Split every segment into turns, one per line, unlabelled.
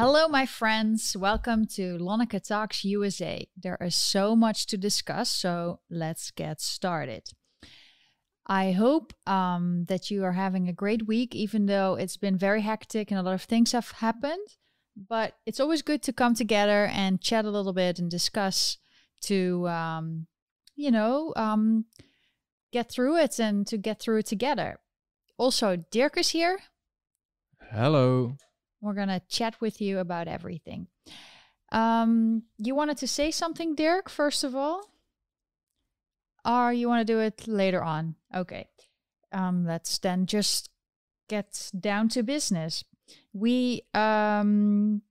Hello, my friends. Welcome to Lonneke Talks USA. There is so much to discuss, so let's get started. I hope um, that you are having a great week, even though it's been very hectic and a lot of things have happened. But it's always good to come together and chat a little bit and discuss to, um, you know, um, get through it and to get through it together. Also, Dirk is here.
Hello.
We're going to chat with you about everything. Um, you wanted to say something, Dirk, first of all? Or you want to do it later on? Okay. Um, let's then just get down to business. We um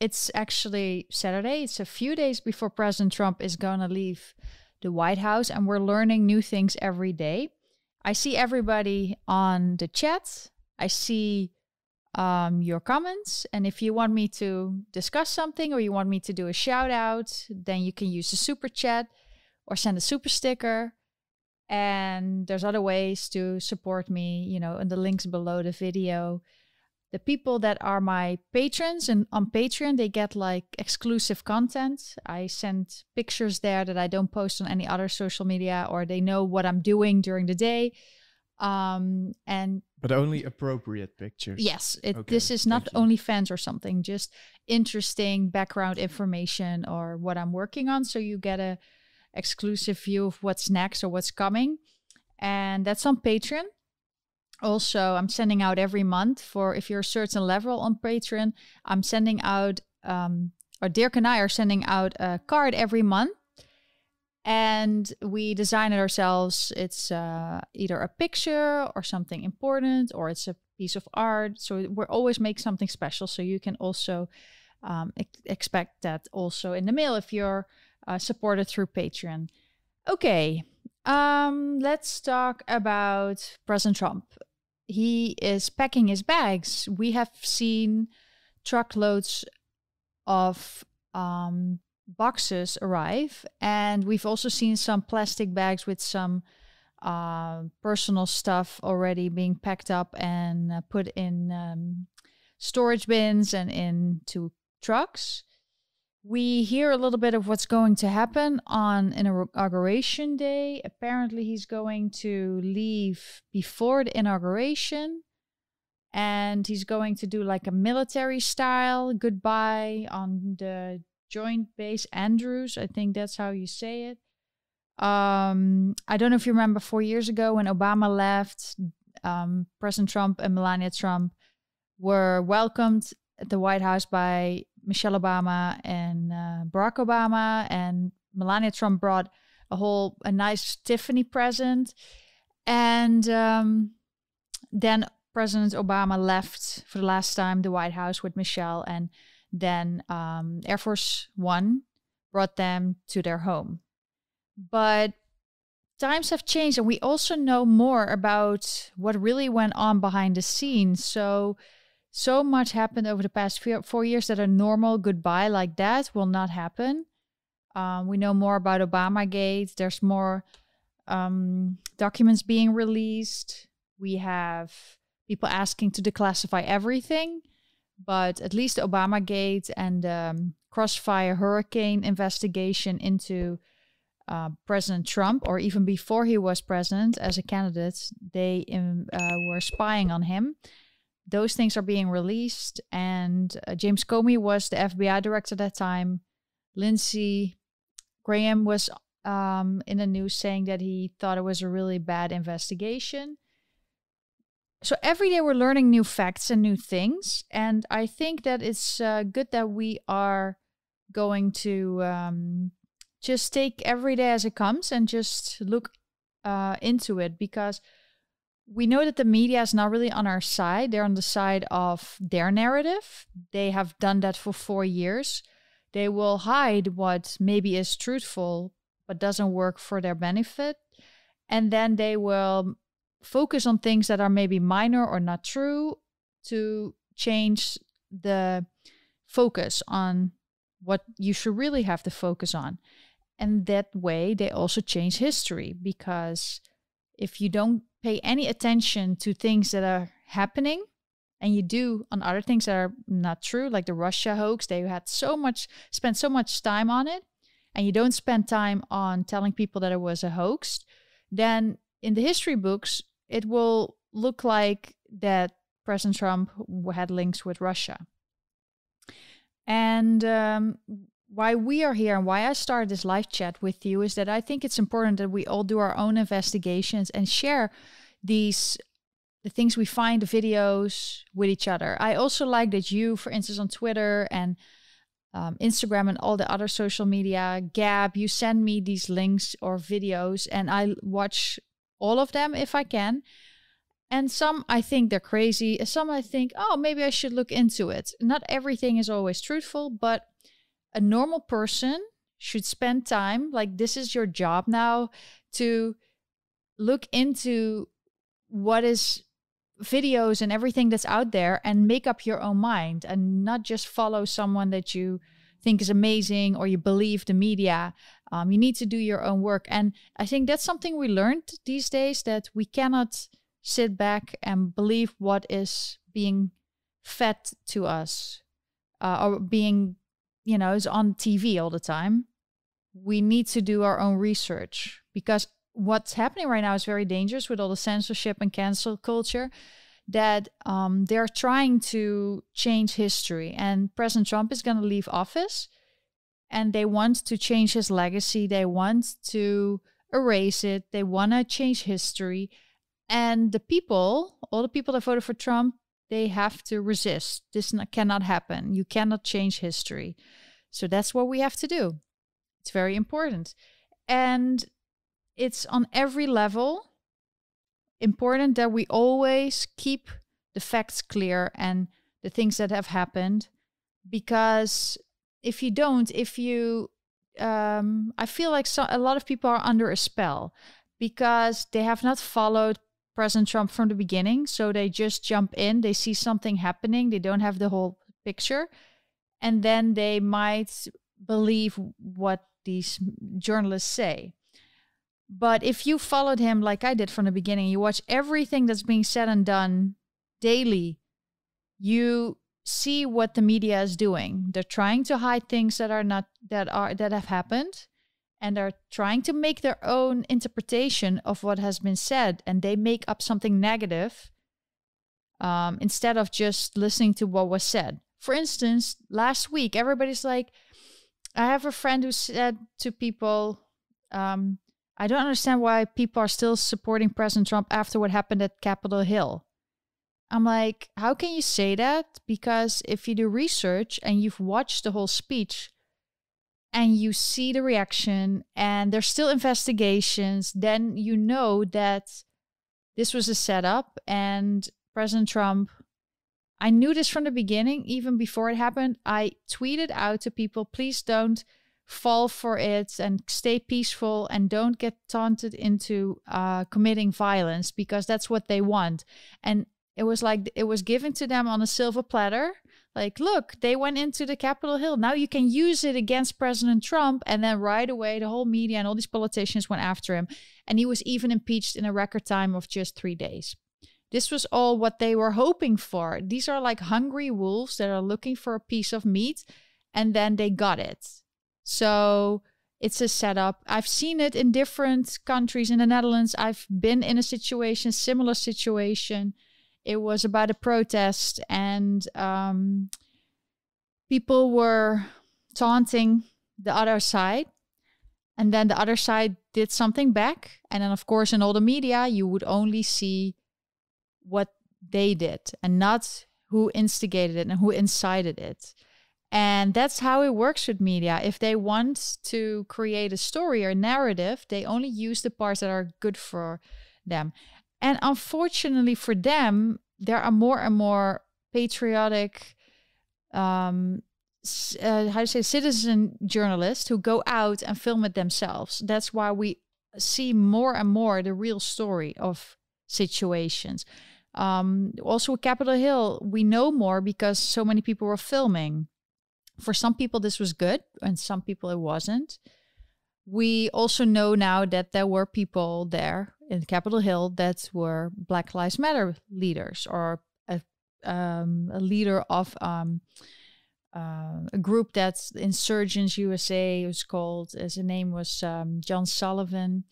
it's actually Saturday. It's a few days before President Trump is going to leave the White House and we're learning new things every day. I see everybody on the chat. I see um, your comments. And if you want me to discuss something or you want me to do a shout out, then you can use the super chat or send a super sticker. And there's other ways to support me, you know, in the links below the video. The people that are my patrons and on Patreon, they get like exclusive content. I send pictures there that I don't post on any other social media, or they know what I'm doing during the day. Um, and
but only appropriate pictures.
Yes, it, okay, this is not only fans or something, just interesting background information or what I'm working on. So you get a exclusive view of what's next or what's coming. And that's on Patreon. Also, I'm sending out every month for if you're a certain level on Patreon, I'm sending out, um, or Dirk and I are sending out a card every month. And we design it ourselves. It's uh, either a picture or something important, or it's a piece of art. So we always make something special. So you can also um, ex expect that also in the mail if you're uh, supported through Patreon. Okay, um, let's talk about President Trump. He is packing his bags. We have seen truckloads of um, boxes arrive, and we've also seen some plastic bags with some uh, personal stuff already being packed up and uh, put in um, storage bins and into trucks. We hear a little bit of what's going to happen on inauguration day. Apparently, he's going to leave before the inauguration and he's going to do like a military style goodbye on the joint base Andrews. I think that's how you say it. Um, I don't know if you remember four years ago when Obama left, um, President Trump and Melania Trump were welcomed at the White House by Michelle Obama and uh, Barack Obama, and Melania Trump brought a whole a nice Tiffany present, and um, then President Obama left for the last time the White House with Michelle, and then um, Air Force One brought them to their home. But times have changed, and we also know more about what really went on behind the scenes. So so much happened over the past four years that a normal goodbye like that will not happen. Um, we know more about Obama Gate. There's more um, documents being released. We have people asking to declassify everything, but at least Obama Gate and um, Crossfire Hurricane investigation into uh, President Trump, or even before he was president as a candidate, they um, uh, were spying on him those things are being released. And uh, James Comey was the FBI director at that time. Lindsey Graham was um, in the news saying that he thought it was a really bad investigation. So every day we're learning new facts and new things. And I think that it's uh, good that we are going to um, just take every day as it comes and just look uh, into it because we know that the media is not really on our side. They're on the side of their narrative. They have done that for four years. They will hide what maybe is truthful but doesn't work for their benefit. And then they will focus on things that are maybe minor or not true to change the focus on what you should really have to focus on. And that way, they also change history because if you don't pay any attention to things that are happening and you do on other things that are not true, like the Russia hoax. They had so much, spent so much time on it, and you don't spend time on telling people that it was a hoax, then in the history books, it will look like that President Trump had links with Russia. And um, why we are here and why I started this live chat with you is that I think it's important that we all do our own investigations and share these the things we find the videos with each other. I also like that you, for instance, on Twitter and um, Instagram and all the other social media, Gab, you send me these links or videos, and I watch all of them if I can. And some I think they're crazy. Some I think, oh, maybe I should look into it. Not everything is always truthful, but a normal person should spend time, like this is your job now, to look into what is videos and everything that's out there and make up your own mind and not just follow someone that you think is amazing or you believe the media. Um, you need to do your own work. And I think that's something we learned these days that we cannot sit back and believe what is being fed to us uh, or being, you know, is on TV all the time. We need to do our own research because what's happening right now is very dangerous with all the censorship and cancel culture that um, they're trying to change history and president trump is going to leave office and they want to change his legacy they want to erase it they want to change history and the people, all the people that voted for Trump, they have to resist. This not, cannot happen. You cannot change history. So that's what we have to do. It's very important. And it's on every level important that we always keep the facts clear and the things that have happened. Because if you don't, if you, um, I feel like so, a lot of people are under a spell because they have not followed President Trump from the beginning. So they just jump in, they see something happening, they don't have the whole picture. And then they might believe what these journalists say. But if you followed him like I did from the beginning, you watch everything that's being said and done daily, you see what the media is doing. They're trying to hide things that are not that are that have happened and are trying to make their own interpretation of what has been said and they make up something negative um, instead of just listening to what was said. For instance, last week, everybody's like, I have a friend who said to people, um, I don't understand why people are still supporting President Trump after what happened at Capitol Hill. I'm like, how can you say that? Because if you do research and you've watched the whole speech, and you see the reaction and there's still investigations, then you know that this was a setup and President Trump. I knew this from the beginning, even before it happened. I tweeted out to people, please don't fall for it and stay peaceful and don't get taunted into uh, committing violence because that's what they want. And it was like it was given to them on a silver platter like, look, they went into the Capitol Hill. Now you can use it against President Trump. And then right away, the whole media and all these politicians went after him. And he was even impeached in a record time of just three days. This was all what they were hoping for. These are like hungry wolves that are looking for a piece of meat, and then they got it. So it's a setup. I've seen it in different countries in the Netherlands. I've been in a situation, similar situation it was about a protest, and um, people were taunting the other side. And then the other side did something back. And then, of course, in all the media, you would only see what they did and not who instigated it and who incited it. And that's how it works with media. If they want to create a story or narrative, they only use the parts that are good for them. And unfortunately for them, there are more and more patriotic, um, uh, how to say, citizen journalists who go out and film it themselves. That's why we see more and more the real story of situations. Um, also, Capitol Hill, we know more because so many people were filming. For some people, this was good, and some people it wasn't. We also know now that there were people there in Capitol Hill that were Black Lives Matter leaders or a, um, a leader of um, uh, a group that's Insurgence USA. Was called. His name was um, John Sullivan.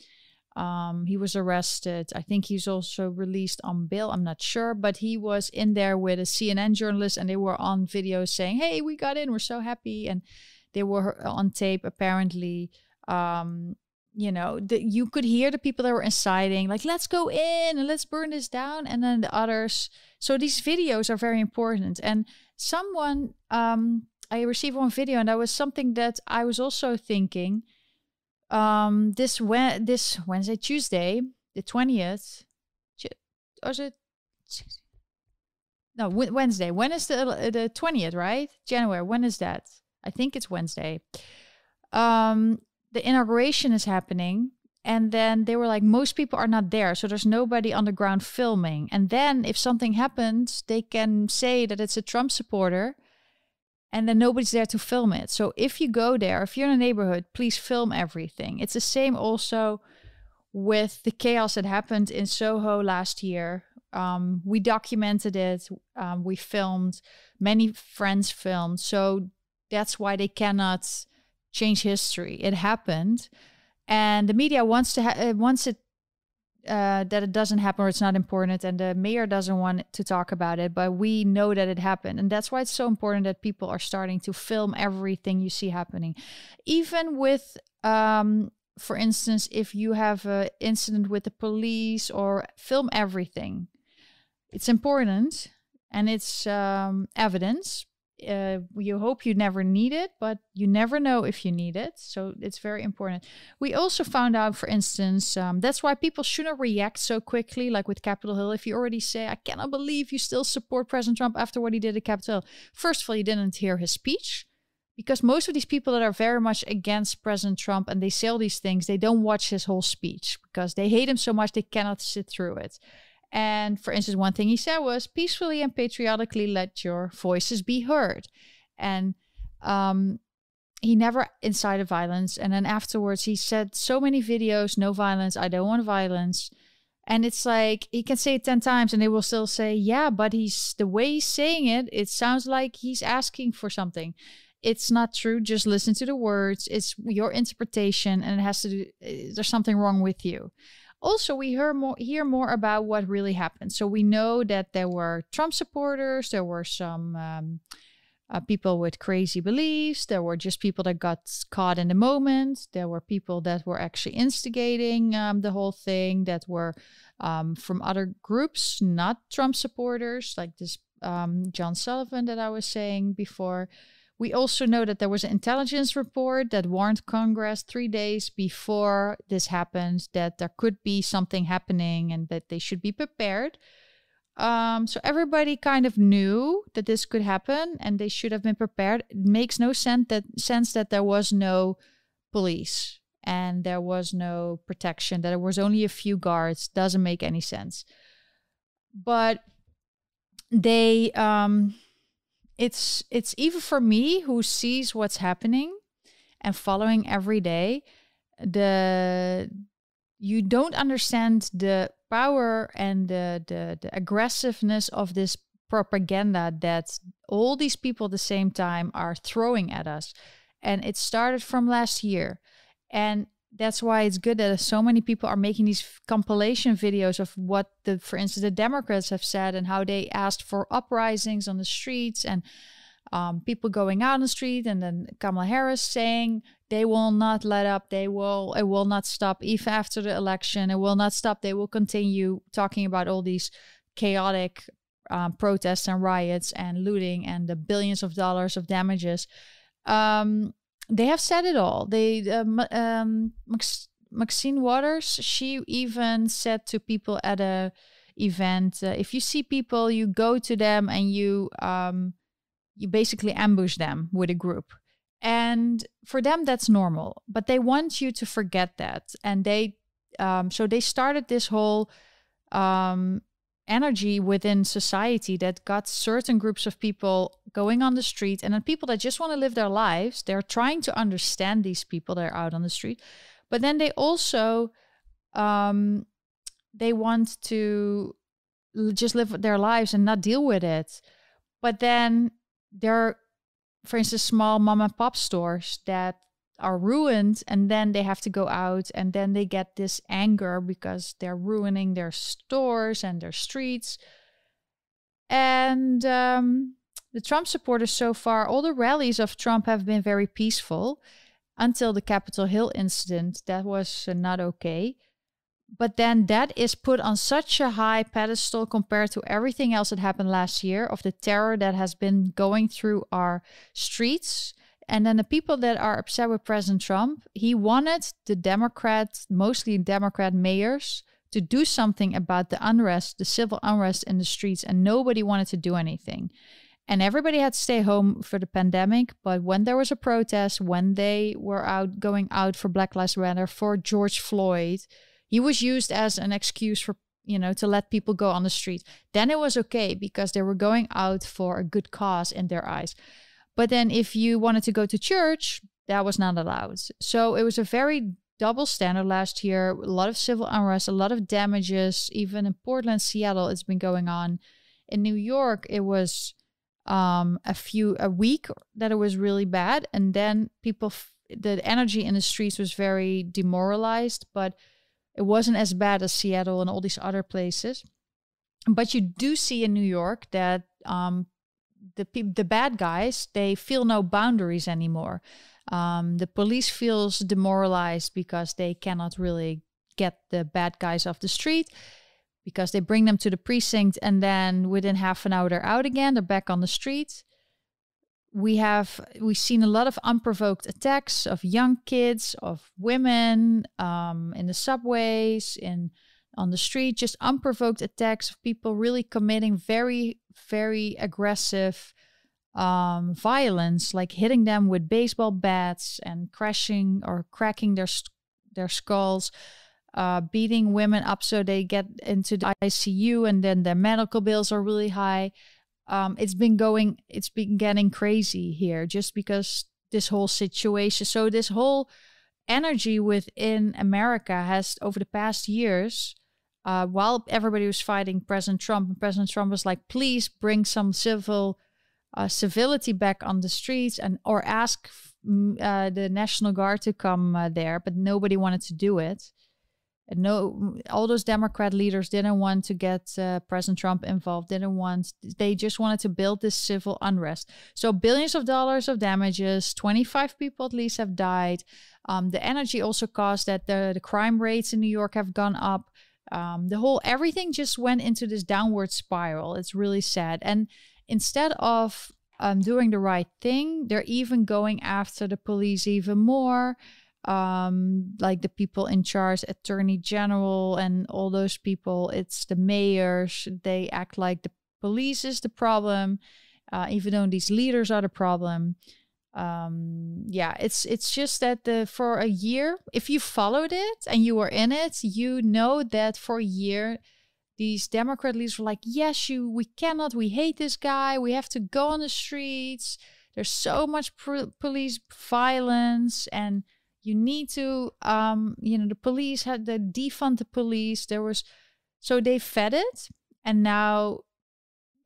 Um, he was arrested. I think he's also released on bail. I'm not sure, but he was in there with a CNN journalist, and they were on video saying, "Hey, we got in. We're so happy." And they were on tape apparently. Um, you know, the, you could hear the people that were inciting, like, "Let's go in and let's burn this down," and then the others. So these videos are very important. And someone, um, I received one video, and that was something that I was also thinking um this when this Wednesday, Tuesday, the twentieth. Was it? No, Wednesday. When is the the twentieth? Right, January. When is that? I think it's Wednesday. Um, the inauguration is happening, and then they were like, most people are not there, so there's nobody on the ground filming. And then if something happens, they can say that it's a Trump supporter and then nobody's there to film it. So if you go there, if you're in a neighborhood, please film everything. It's the same also with the chaos that happened in Soho last year. Um, we documented it, um, we filmed, many friends filmed. So that's why they cannot change history. It happened. And the media wants to ha- uh, wants it uh, that it doesn't happen or it's not important and the mayor doesn't want to talk about it but we know that it happened. And that's why it's so important that people are starting to film everything you see happening. Even with um, for instance if you have an incident with the police or film everything it's important and it's um, evidence uh, you hope you never need it, but you never know if you need it. So it's very important. We also found out, for instance, um, that's why people shouldn't react so quickly, like with Capitol Hill. If you already say, I cannot believe you still support President Trump after what he did at Capitol Hill. First of all, you didn't hear his speech. Because most of these people that are very much against President Trump and they say all these things, they don't watch his whole speech because they hate him so much they cannot sit through it. And for instance, one thing he said was peacefully and patriotically let your voices be heard. And um, he never incited violence. And then afterwards, he said so many videos no violence, I don't want violence. And it's like he can say it 10 times and they will still say, yeah, but he's the way he's saying it, it sounds like he's asking for something. It's not true. Just listen to the words. It's your interpretation and it has to do, eh, there's something wrong with you. Also, we hear more hear more about what really happened. So we know that there were Trump supporters, there were some um, uh, people with crazy beliefs, there were just people that got caught in the moment, there were people that were actually instigating um, the whole thing, that were um, from other groups, not Trump supporters, like this um, John Sullivan that I was saying before. We also know that there was an intelligence report that warned Congress three days before this happened that there could be something happening and that they should be prepared. Um, so everybody kind of knew that this could happen and they should have been prepared. It makes no sense that sense that there was no police and there was no protection, that there was only a few guards. Doesn't make any sense. But they um it's it's even for me who sees what's happening and following every day the you don't understand the power and the, the, the aggressiveness of this propaganda that all these people at the same time are throwing at us. And it started from last year. And that's why it's good that so many people are making these compilation videos of what the for instance the democrats have said and how they asked for uprisings on the streets and um, people going out on the street and then kamala harris saying they will not let up they will it will not stop even after the election it will not stop they will continue talking about all these chaotic um, protests and riots and looting and the billions of dollars of damages. Um, they have said it all. They um, um, Max, Maxine Waters, she even said to people at a event, uh, if you see people, you go to them and you um, you basically ambush them with a group. And for them, that's normal. But they want you to forget that, and they um, so they started this whole um, energy within society that got certain groups of people going on the street and then people that just want to live their lives they're trying to understand these people that are out on the street but then they also um, they want to just live their lives and not deal with it. But then there are, for instance, small mom and pop stores that are ruined and then they have to go out and then they get this anger because they're ruining their stores and their streets. And um, the Trump supporters so far, all the rallies of Trump have been very peaceful until the Capitol Hill incident. That was uh, not okay. But then that is put on such a high pedestal compared to everything else that happened last year of the terror that has been going through our streets. And then the people that are upset with President Trump, he wanted the Democrat, mostly Democrat mayors, to do something about the unrest, the civil unrest in the streets, and nobody wanted to do anything and everybody had to stay home for the pandemic. But when there was a protest, when they were out going out for Black Lives Matter, for George Floyd, he was used as an excuse for you know to let people go on the street. Then it was okay because they were going out for a good cause in their eyes. But then if you wanted to go to church, that was not allowed. So it was a very double standard last year. A lot of civil unrest, a lot of damages. Even in Portland, Seattle, it's been going on. In New York, it was um, a few a week that it was really bad, and then people the energy in the streets was very demoralized, but it wasn't as bad as Seattle and all these other places. But you do see in New York that um, the pe- the bad guys they feel no boundaries anymore. Um, the police feels demoralized because they cannot really get the bad guys off the street because they bring them to the precinct and then within half an hour they're out again they're back on the street we have we've seen a lot of unprovoked attacks of young kids of women um, in the subways in on the street just unprovoked attacks of people really committing very very aggressive um, violence like hitting them with baseball bats and crashing or cracking their their skulls uh, beating women up so they get into the ICU and then their medical bills are really high. Um, it's been going, it's been getting crazy here just because this whole situation. So, this whole energy within America has, over the past years, uh, while everybody was fighting President Trump, and President Trump was like, please bring some civil uh, civility back on the streets and or ask uh, the National Guard to come uh, there, but nobody wanted to do it. No all those democrat leaders didn't want to get uh, president trump involved didn't want they just wanted to build this civil unrest. So billions of dollars of damages 25 people at least have died. Um, the energy also caused that the, the crime rates in new york have gone up um, the whole everything just went into this downward spiral. It's really sad. And instead of um, doing the right thing they're even going after the police even more. Um like the people in charge attorney general and all those people it's the mayors they act like the police is the problem uh, even though these leaders are the problem um yeah it's it's just that the for a year if you followed it and you were in it you know that for a year these democrat leaders were like yes you we cannot we hate this guy we have to go on the streets. There's so much police violence and you need to um you know the police had the defund the police. There was so they fed it and now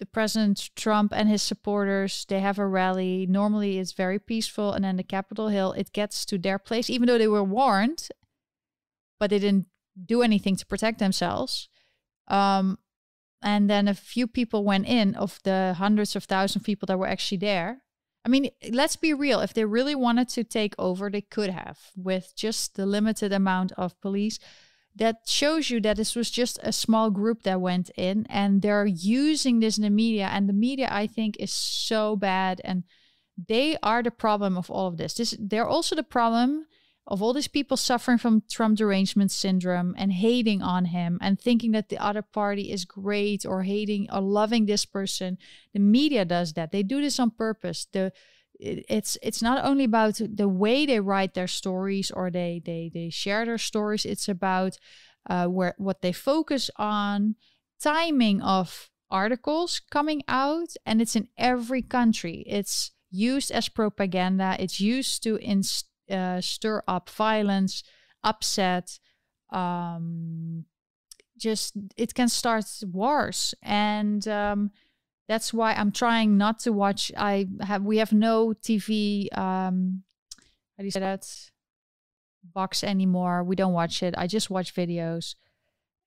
the president trump and his supporters they have a rally normally it's very peaceful and then the capitol hill it gets to their place even though they were warned but they didn't do anything to protect themselves um and then a few people went in of the hundreds of thousands of people that were actually there I mean, let's be real. If they really wanted to take over, they could have with just the limited amount of police. That shows you that this was just a small group that went in and they're using this in the media. And the media, I think, is so bad. And they are the problem of all of this. This they're also the problem of all these people suffering from Trump derangement syndrome and hating on him and thinking that the other party is great or hating or loving this person. The media does that. They do this on purpose. The it's it's not only about the way they write their stories or they they they share their stories. It's about uh, where what they focus on, timing of articles coming out, and it's in every country. It's used as propaganda. It's used to inst uh, stir up violence, upset, um, just it can start wars and um, that's why i'm trying not to watch. I have we have no tv um how do you say that? Box anymore. We don't watch it. I just watch videos.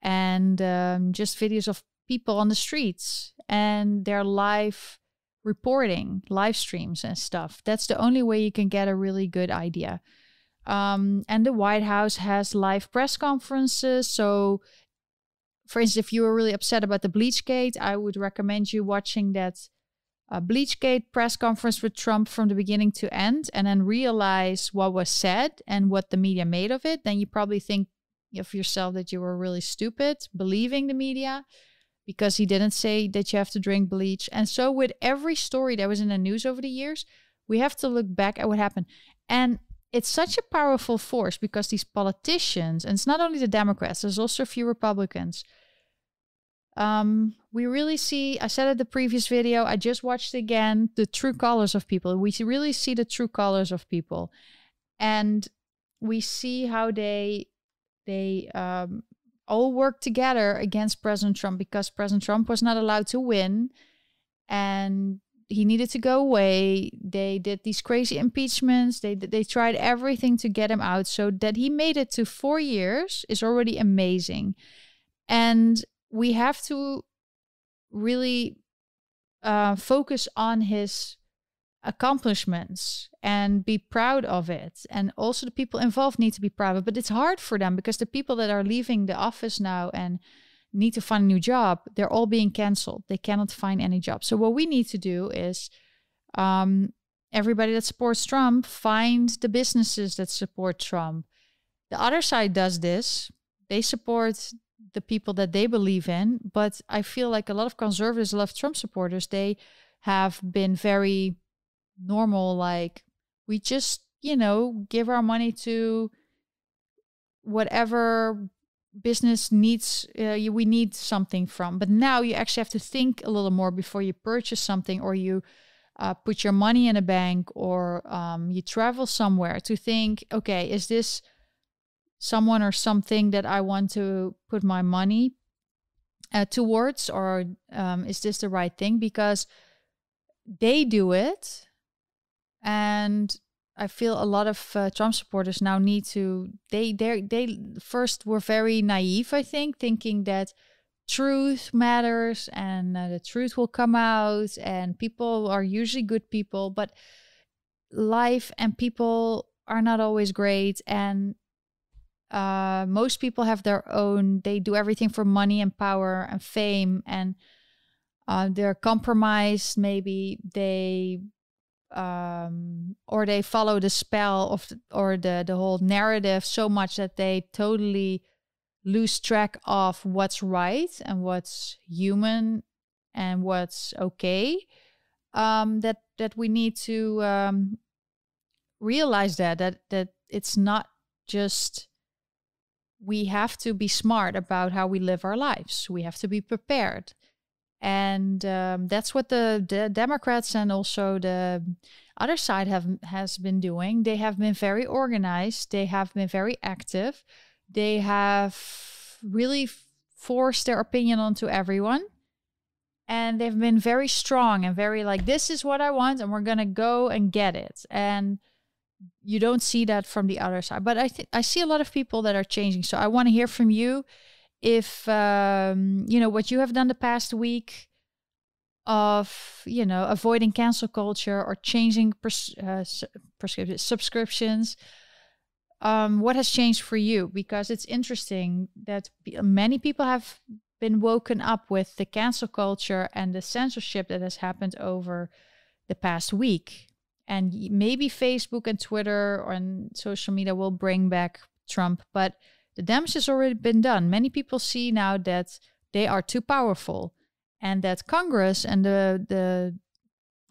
And um, just videos of people on the streets and their live reporting live streams and stuff. That's the only way you can get a really good idea. Um, and the white house has live press conferences so for instance, if you were really upset about the Bleachgate, I would recommend you watching that uh, Bleachgate press conference with Trump from the beginning to end and then realize what was said and what the media made of it. Then you probably think of yourself that you were really stupid believing the media because he didn't say that you have to drink bleach. And so, with every story that was in the news over the years, we have to look back at what happened. And it's such a powerful force because these politicians, and it's not only the Democrats, there's also a few Republicans. Um, we really see, I said at the previous video, I just watched again the true colors of people. We really see the true colors of people. And we see how they they um, all work together against President Trump because President Trump was not allowed to win. And he needed to go away. They did these crazy impeachments. They they tried everything to get him out. So that he made it to four years is already amazing, and we have to really uh, focus on his accomplishments and be proud of it. And also the people involved need to be proud of it. But it's hard for them because the people that are leaving the office now and need to find a new job, they're all being canceled. They cannot find any job. So what we need to do is um, everybody that supports Trump find the businesses that support Trump. The other side does this. They support the people that they believe in, but I feel like a lot of conservatives, of Trump supporters, they have been very normal like we just, you know, give our money to whatever business needs uh, you, we need something from. But now you actually have to think a little more before you purchase something or you uh, put your money in a bank or um, you travel somewhere to think okay is this someone or something that i want to put my money uh, towards? Or um, is this the right thing? Because they do it and I feel a lot of uh, Trump supporters now need to they they they first were very naive I think thinking that truth matters and uh, the truth will come out and people are usually good people but life and people are not always great and uh, most people have their own they do everything for money and power and fame and uh, they're compromised. Maybe they um, or they follow the spell of the, or the the whole narrative so much that they totally lose track of what's right and what's human and what's okay um, that that we need to um, realize that that that it's not just we have to be smart about how we live our lives. We have to be prepared and um, that's what the, the Democrats and also the other side have has been doing. They have been very organized. They have been very active. They have really forced their opinion onto everyone, and they've been very strong and very like, "This is what I want, and we're gonna go and get it." And you don't see that from the other side. But I think I see a lot of people that are changing. So I want to hear from you if um, you know what you have done the past week of you know avoiding cancel culture or changing pres- uh, prescriptions subscriptions um, what has changed for you? Because it's interesting that many people have been woken up with the cancel culture and the censorship that has happened over the past week. And maybe facebook and twitter and social media will bring back trump but the damage has already been done. Many people see now that they are too powerful and that Congress and the, the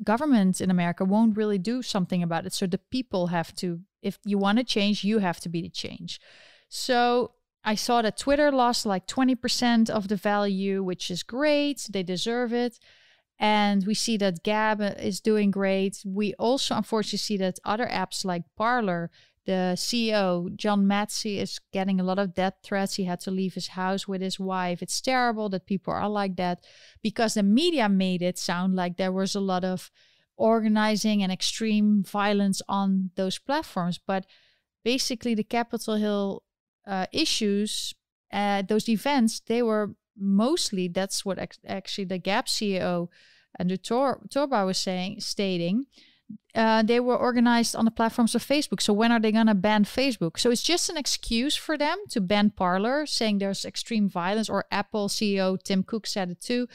government in America won't really do something about it. So the people have to, if you want to change, you have to be the change. So I saw that Twitter lost like 20% of the value, which is great. They deserve it. And we see that Gab is doing great. We also unfortunately see that other apps like Parler the CEO, John Matze, is getting a lot of death threats. He had to leave his house with his wife. It's terrible that people are like that because the media made it sound like there was a lot of organizing and extreme violence on those platforms. But basically, the Capitol Hill uh, issues, uh, those events, they were mostly, that's what actually the Gab CEO and the Tor- Torba was saying, stating uh, they were organized on the platforms of Facebook. So when are they going to ban Facebook? So it's just an excuse for them to ban Parler, saying there's extreme violence. Or Apple CEO Tim Cook said it too.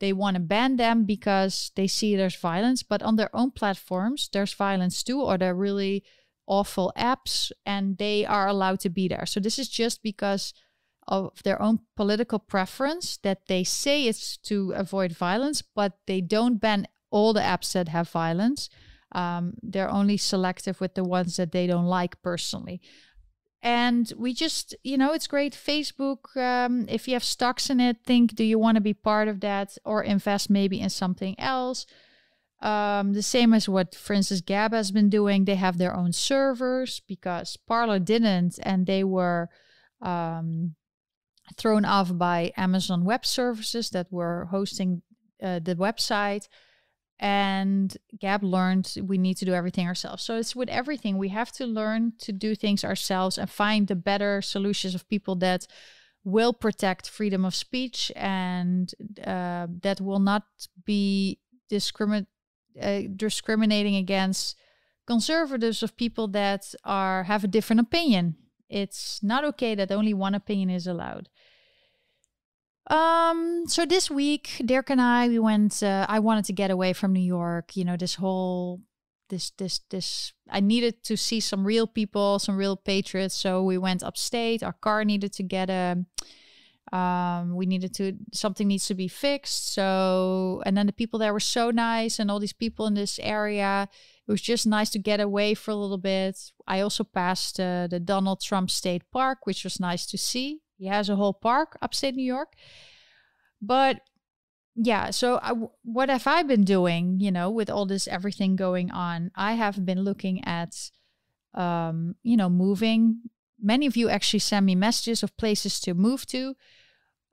They want to ban them because they see there's violence, but on their own platforms there's violence too, or they're really awful apps, and they are allowed to be there. So this is just because of their own political preference that they say it's to avoid violence, but they don't ban all the apps that have violence. Um, they're only selective with the ones that they don't like personally. And we just, you know, it's great. Facebook, um, if you have stocks in it, think do you want to be part of that or invest maybe in something else? Um, the same as what, for instance, Gab has been doing. They have their own servers because Parler didn't, and they were um, thrown off by Amazon Web Services that were hosting uh, the website and Gab learned we need to do everything ourselves. So it's with everything. We have to learn to do things ourselves and find the better solutions of people that will protect freedom of speech and uh, that will not be uh, discriminating against conservatives of people that are have a different opinion. It's not okay that only one opinion is allowed. Um, so this week, Dirk and I, we went, uh, I wanted to get away from New York, you know, this whole, this, this, this, I needed to see some real people, some real patriots. So we went upstate. Our car needed to get a, um, we needed to, something needs to be fixed. So, and then the people there were so nice and all these people in this area, it was just nice to get away for a little bit. I also passed uh, the Donald Trump State Park, which was nice to see. He has a whole park upstate New York. But yeah, so I, what have I been doing, you know, with all this everything going on? I have been looking at, um, you know, moving. Many of you actually send me messages of places to move to.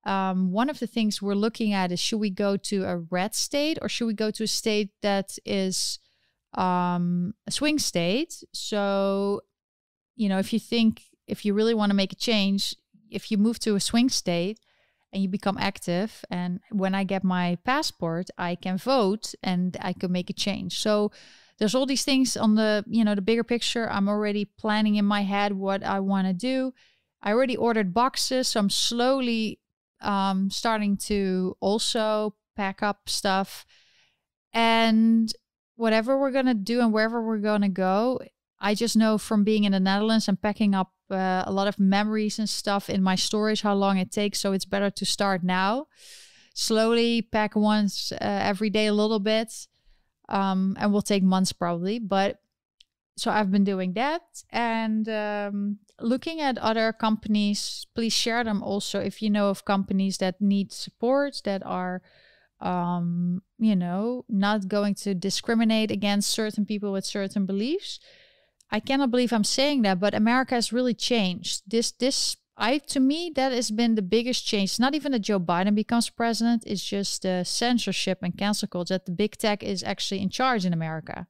Um, one of the things we're looking at is should we go to a red state or should we go to a state that is um, a swing state? So, you know, if you think, if you really want to make a change, if you move to a swing state and you become active and when i get my passport i can vote and i can make a change. So there's all these things on the you know the bigger picture. I'm already planning in my head what i want to do. I already ordered boxes so i'm slowly um, starting to also pack up stuff. And whatever we're going to do and wherever we're going to go i just know from being in the netherlands and packing up uh, a lot of memories and stuff in my storage, how long it takes. So it's better to start now. Slowly pack once uh, every day a little bit. Um, and will take months probably. But so I've been doing that and um, looking at other companies. Please share them also if you know of companies that need support that are, um, you know, not going to discriminate against certain people with certain beliefs. I cannot believe I'm saying that, but America has really changed. This this I to me that has been the biggest change. It's not even that Joe Biden becomes president, it's just the censorship and cancel culture that the big tech is actually in charge in America.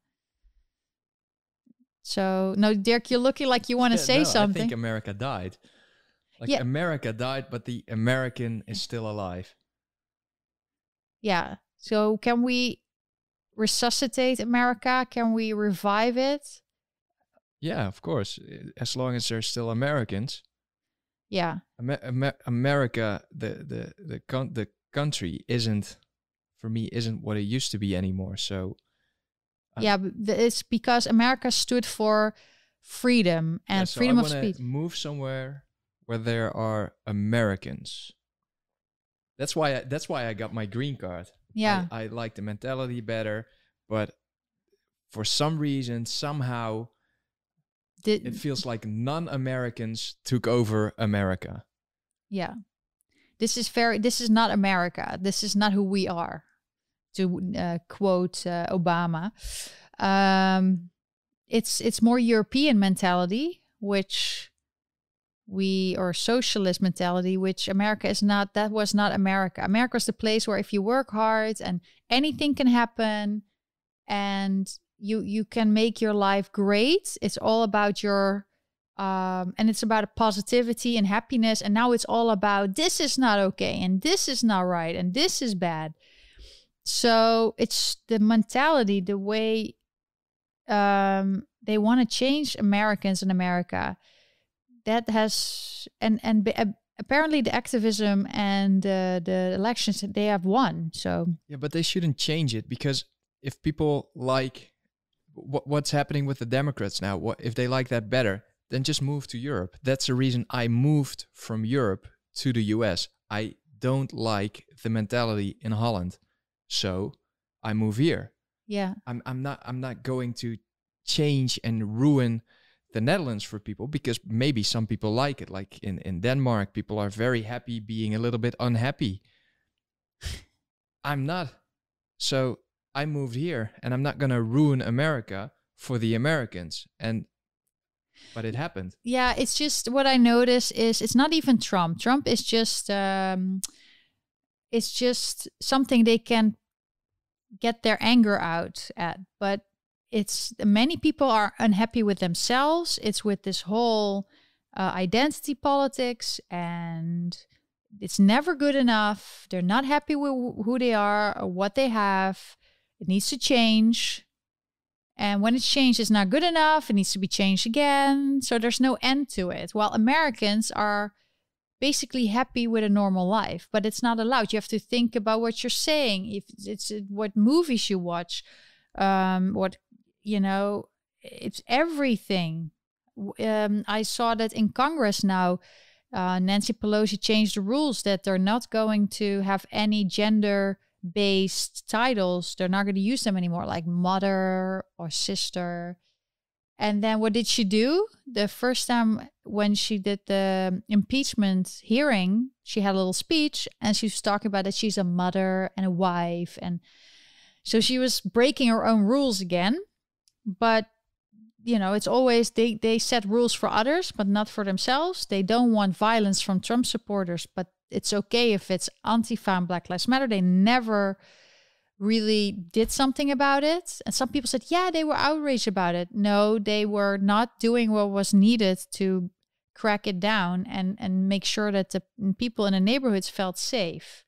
So no, Dirk, you're looking like you want to
Yeah,
say
no,
something.
I think America died. Like
Yeah.
America died, but the American is still alive.
yeah. So can we resuscitate America? Can we revive it?
Yeah, of course. eh, As long as there's still Americans,
Yeah.
Amer- Amer- America, the the the con- the country isn't for me isn't what it used to be anymore. So Uh,
yeah, but it's because America stood for freedom and
yeah, so
freedom
I
of speech.
Move somewhere where there are Americans. That's why I, that's why I got my green card.
Yeah.
I, I like the mentality better, but for some reason, somehow,
Did,
it feels like non-Americans took over America.
Yeah. This is very this is not America. This is not who we are. To uh, quote uh, Obama. Um it's it's more European mentality, which we or socialist mentality, which America is not. That was not America. America is the place where if you work hard and anything can happen, and you you can make your life great. It's all about your um, and it's about positivity and happiness. And now it's all about this is not okay and this is not right and this is bad. So it's the mentality, the way um, they want to change Americans in America. That has and and uh, apparently the activism and uh, the elections they have won. So
yeah, but they shouldn't change it because if people like what, what's happening with the Democrats now, what if they like that better, then just move to Europe. That's the reason I moved from Europe to the US. I don't like the mentality in Holland. So I move here.
Yeah.
I'm I'm not I'm not going to change and ruin the Netherlands for people because maybe some people like it. Like in, in Denmark, people are very happy being a little bit unhappy. I'm not. So I moved here and I'm not going to ruin America for the Americans. And but it happened.
Yeah, it's just what I notice is it's not even Trump. Trump is just um it's just something they can get their anger out at. But it's many people are unhappy with themselves. It's with this whole uh, identity politics, and it's never good enough. They're not happy with who they are or what they have. It needs to change. And when it's changed, it's not good enough. It needs to be changed again. So there's no end to it. While Americans are basically happy with a normal life, but it's not allowed. You have to think about what you're saying. If it's what movies you watch, um, what you know, it's everything. Um, I saw that in Congress now. Uh, Nancy Pelosi changed the rules that they're not going to have any gender based titles. They're not going to use them anymore, like mother or sister. And then what did she do? The first time when she did the impeachment hearing, she had a little speech and she was talking about that she's a mother and a wife. And so she was breaking her own rules again. But you know, it's always they they set rules for others, but not for themselves. They don't want violence from Trump supporters, but it's okay if it's Antifa and Black Lives Matter. They never really did something about it. And some people said, yeah, they were outraged about it. No, they were not doing what was needed to crack it down and, and make sure that the people in the neighborhoods felt safe.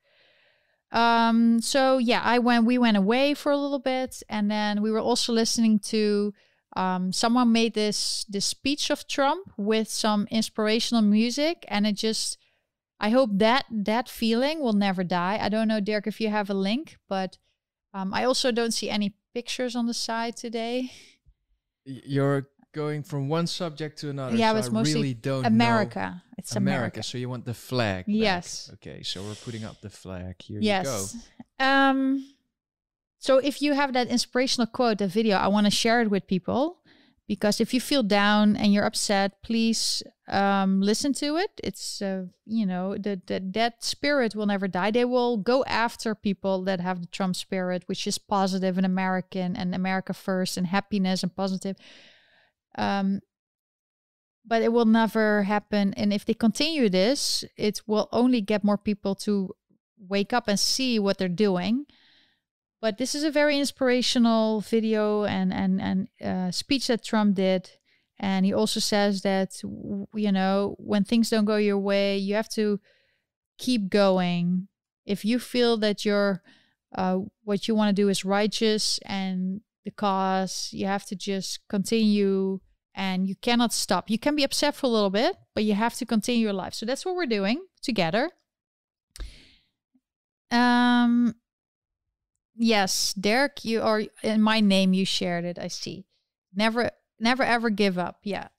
Um, so yeah, I went, we went away for a little bit and then we were also listening to um, someone made this this speech of Trump with some inspirational music and it just I hope that that feeling will never die. I don't know, Dirk, if you have a link, but um, I also don't see any pictures on the side today.
You're going from one subject to another.
Yeah,
so
it's
I
mostly
really don't
America.
know.
It's
America.
America.
So you want the flag? back.
Yes.
Okay, so we're putting up the flag. Here
yes.
you go.
Um. So if you have that inspirational quote, the video, I want to share it with people because if you feel down and you're upset, please um, listen to it. It's uh, you know the, the that spirit will never die. They will go after people that have the Trump spirit, which is positive and American and America first and happiness and positive. Um, but it will never happen. And if they continue this, it will only get more people to wake up and see what they're doing but this is a very inspirational video and and and uh, speech that Trump did, and he also says that you know when things don't go your way, you have to keep going. If you feel that your uh, what you want to do is righteous and the cause, you have to just continue and you cannot stop. You can be upset for a little bit, but you have to continue your life. So that's what we're doing together. Um, Yes, Derek, you are in my name. You shared it. I see. Never, never, ever give up. Yeah.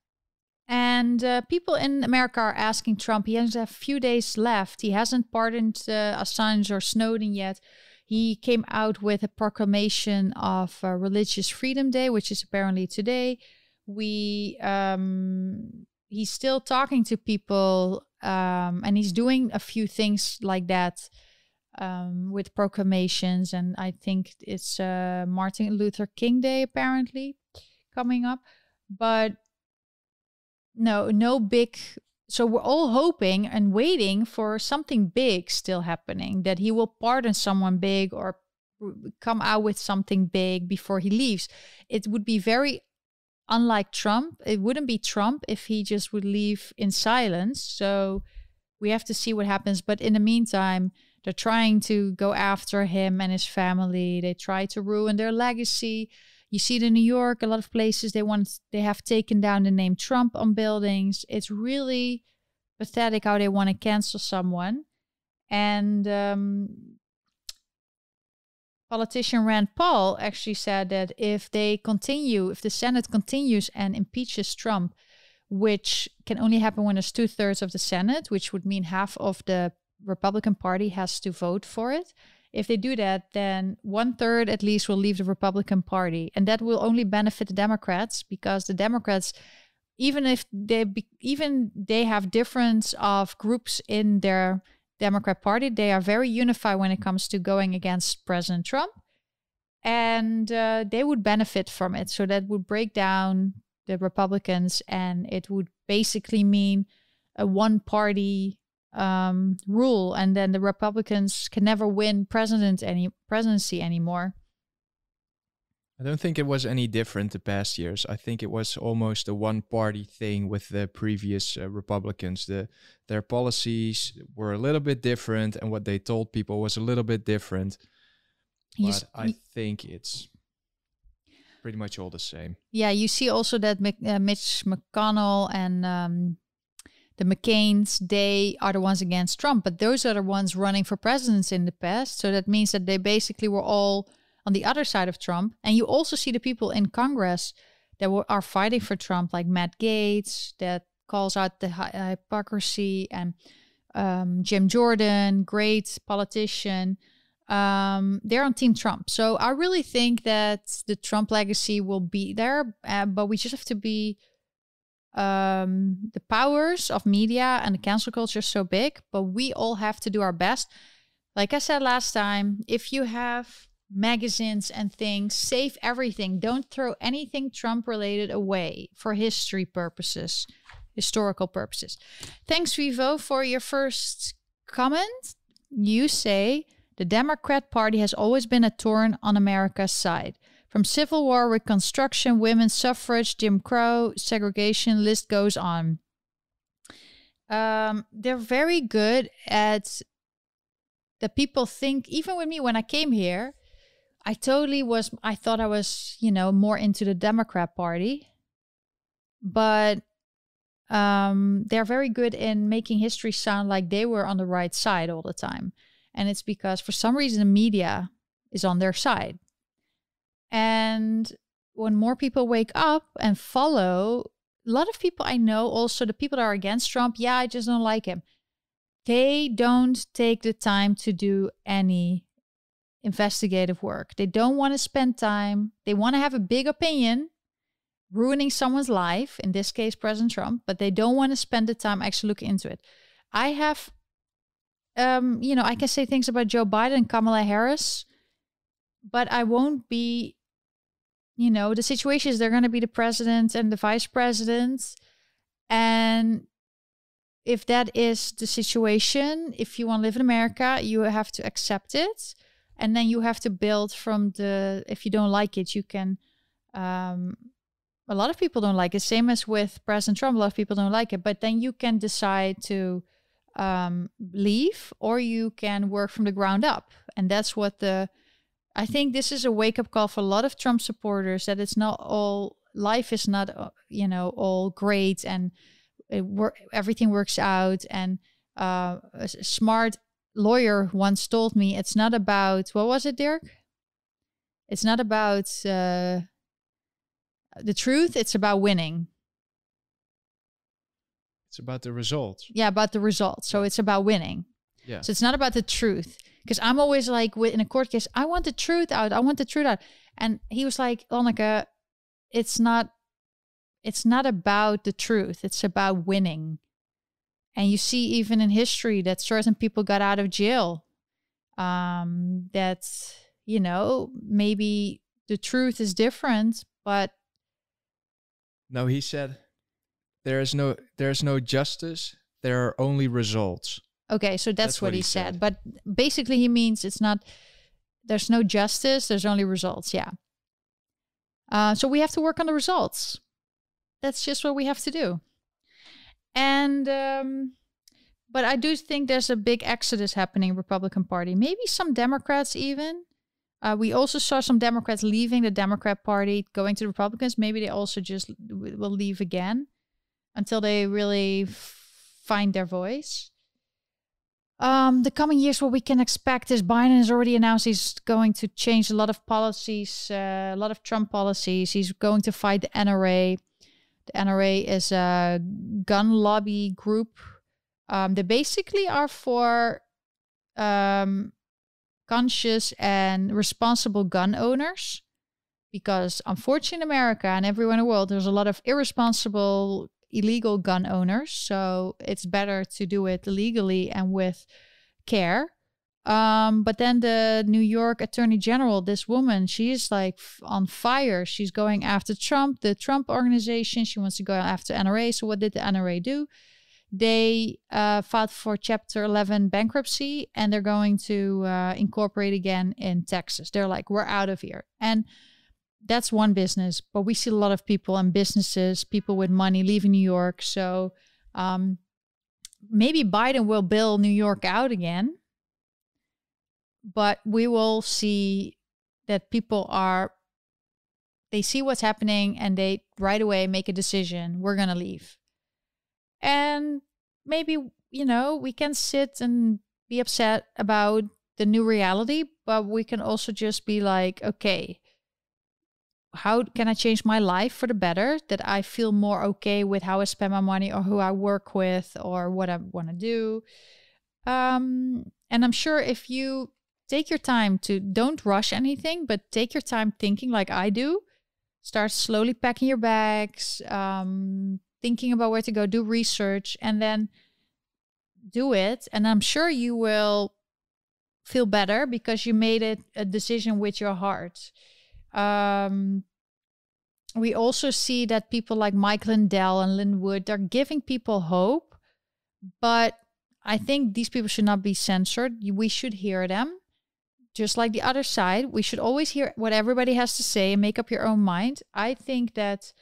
And uh, people in America are asking Trump. He has a few days left. He hasn't pardoned uh, Assange or Snowden yet. He came out with a proclamation of uh, Religious Freedom Day, which is apparently today. We um, he's still talking to people, um, and he's doing a few things like that um, with proclamations, and I think it's uh, Martin Luther King Day apparently coming up. but no, no big. So we're all hoping and waiting for something big still happening that he will pardon someone big or come out with something big before he leaves. It would be very unlike Trump. It wouldn't be Trump if he just would leave in silence. So we have to see what happens. But in the meantime, they're trying to go after him and his family. They try to ruin their legacy. You see it in New York, a lot of places they want they have taken down the name Trump on buildings. It's really pathetic how they want to cancel someone. And um, politician Rand Paul actually said that if they continue, if the Senate continues and impeaches Trump, which can only happen when there's two thirds of the Senate, which would mean half of the Republican Party has to vote for it. If they do that, then one third at least will leave the Republican Party, and that will only benefit the Democrats because the Democrats, even if they be, even they have difference of groups in their Democrat Party, they are very unified when it comes to going against President Trump, and uh, they would benefit from it. So that would break down the Republicans, and it would basically mean a one party um, rule, and then the Republicans can never win president any presidency anymore.
I don't think it was any different the past years. I think it was almost a one-party thing with the previous uh, Republicans. The their policies were a little bit different, and what they told people was a little bit different. But I think it's pretty much all the same.
Yeah, you see also that uh, Mitch McConnell and um, the McCains, they are the ones against Trump, but those are the ones running for presidents in the past. So that means that they basically were all on the other side of Trump. And you also see the people in Congress that were, are fighting for Trump, like Matt Gaetz, that calls out the hypocrisy, and um, Jim Jordan, great politician. Um, they're on Team Trump. So I really think that the Trump legacy will be there, uh, but we just have to be um, the powers of media and the cancel culture is so big, but we all have to do our best. Like I said last time, if you have magazines and things, save everything. Don't throw anything Trump related away for history purposes, historical purposes. Thanks, Vivo, for your first comment. You say the Democrat Party has always been a thorn on America's side. From Civil War, Reconstruction, women's suffrage, Jim Crow, segregation, list goes on. Um, they're very good at the people think, even with me when I came here, I totally was, I thought I was, you know, more into the Democrat Party. But um, they're very good in making history sound like they were on the right side all the time. And it's because for some reason the media is on their side. And when more people wake up and follow, a lot of people I know, also the people that are against Trump, yeah, I just don't like him. They don't take the time to do any investigative work. They don't want to spend time. They want to have a big opinion, ruining someone's life, in this case, President Trump, but they don't want to spend the time actually looking into it. I have, um, you know, I can say things about Joe Biden, Kamala Harris, but I won't be you know, the situation is they're going to be the president and the vice president. And if that is the situation, if you want to live in America, you have to accept it. And then you have to build from the, if you don't like it, you can, um, a lot of people don't like it. Same as with President Trump, a lot of people don't like it. But then you can decide to um, leave or you can work from the ground up. And that's what the, I think this is a wake up call for a lot of Trump supporters that it's not all life is not uh, you know all great and it work everything works out. And uh, a smart lawyer once told me it's not about what was it Dirk it's not about uh, the truth it's about winning.
It's about the results.
Yeah about the results. So it's about winning.
Yeah.
So it's not about the truth because I'm always like in a court case, I want the truth out. I want the truth out. And he was like, Lonneke, it's not it's not about the truth. It's about winning. And you see even in history that certain people got out of jail. Um that, you know, maybe the truth is different, but
No, he said there is no there is no justice. There are only results.
Okay, so that's,
That's
what,
what
he, said.
said.
But basically, he means it's not. There's no justice. There's only results. Yeah. Uh, so we have to work on the results. That's just what we have to do. And um, but I do think there's a big exodus happening Republican Party. Maybe some Democrats even. Uh, we also saw some Democrats leaving the Democrat Party, going to the Republicans. Maybe they also just will leave again until they really find their voice. Um, the coming years, what we can expect is Biden has already announced he's going to change a lot of policies, uh, a lot of Trump policies. He's going to fight the NRA. The NRA is a gun lobby group. Um, they basically are for um, conscious and responsible gun owners. Because unfortunately, in America and everywhere in the world, there's a lot of irresponsible illegal gun owners. So it's better to do it legally and with care. Um, but then the New York Attorney General, this woman, she's like on fire. She's going after Trump, the Trump organization. She wants to go after NRA. So what did the NRA do? They uh, filed for Chapter 11 bankruptcy, and they're going to uh, incorporate again in Texas. They're like, we're out of here, and that's one business, but we see a lot of people and businesses, people with money leaving New York. So um, maybe Biden will bail New York out again, but we will see that people are, they see what's happening and they right away make a decision we're going to leave. And maybe, you know, we can sit and be upset about the new reality, but we can also just be like, okay, how can I change my life for the better? That I feel more okay with how I spend my money or who I work with or what I want to do. Um, and I'm sure if you take your time to don't rush anything, but take your time thinking like I do, start slowly packing your bags, um, thinking about where to go, do research, and then do it. And I'm sure you will feel better because you made it a decision with your heart. Um, we also see that people like Mike Lindell and Lin Wood are giving people hope, but I think these people should not be censored. We should hear them. Just like the other side, we should always hear what everybody has to say and make up your own mind. I think that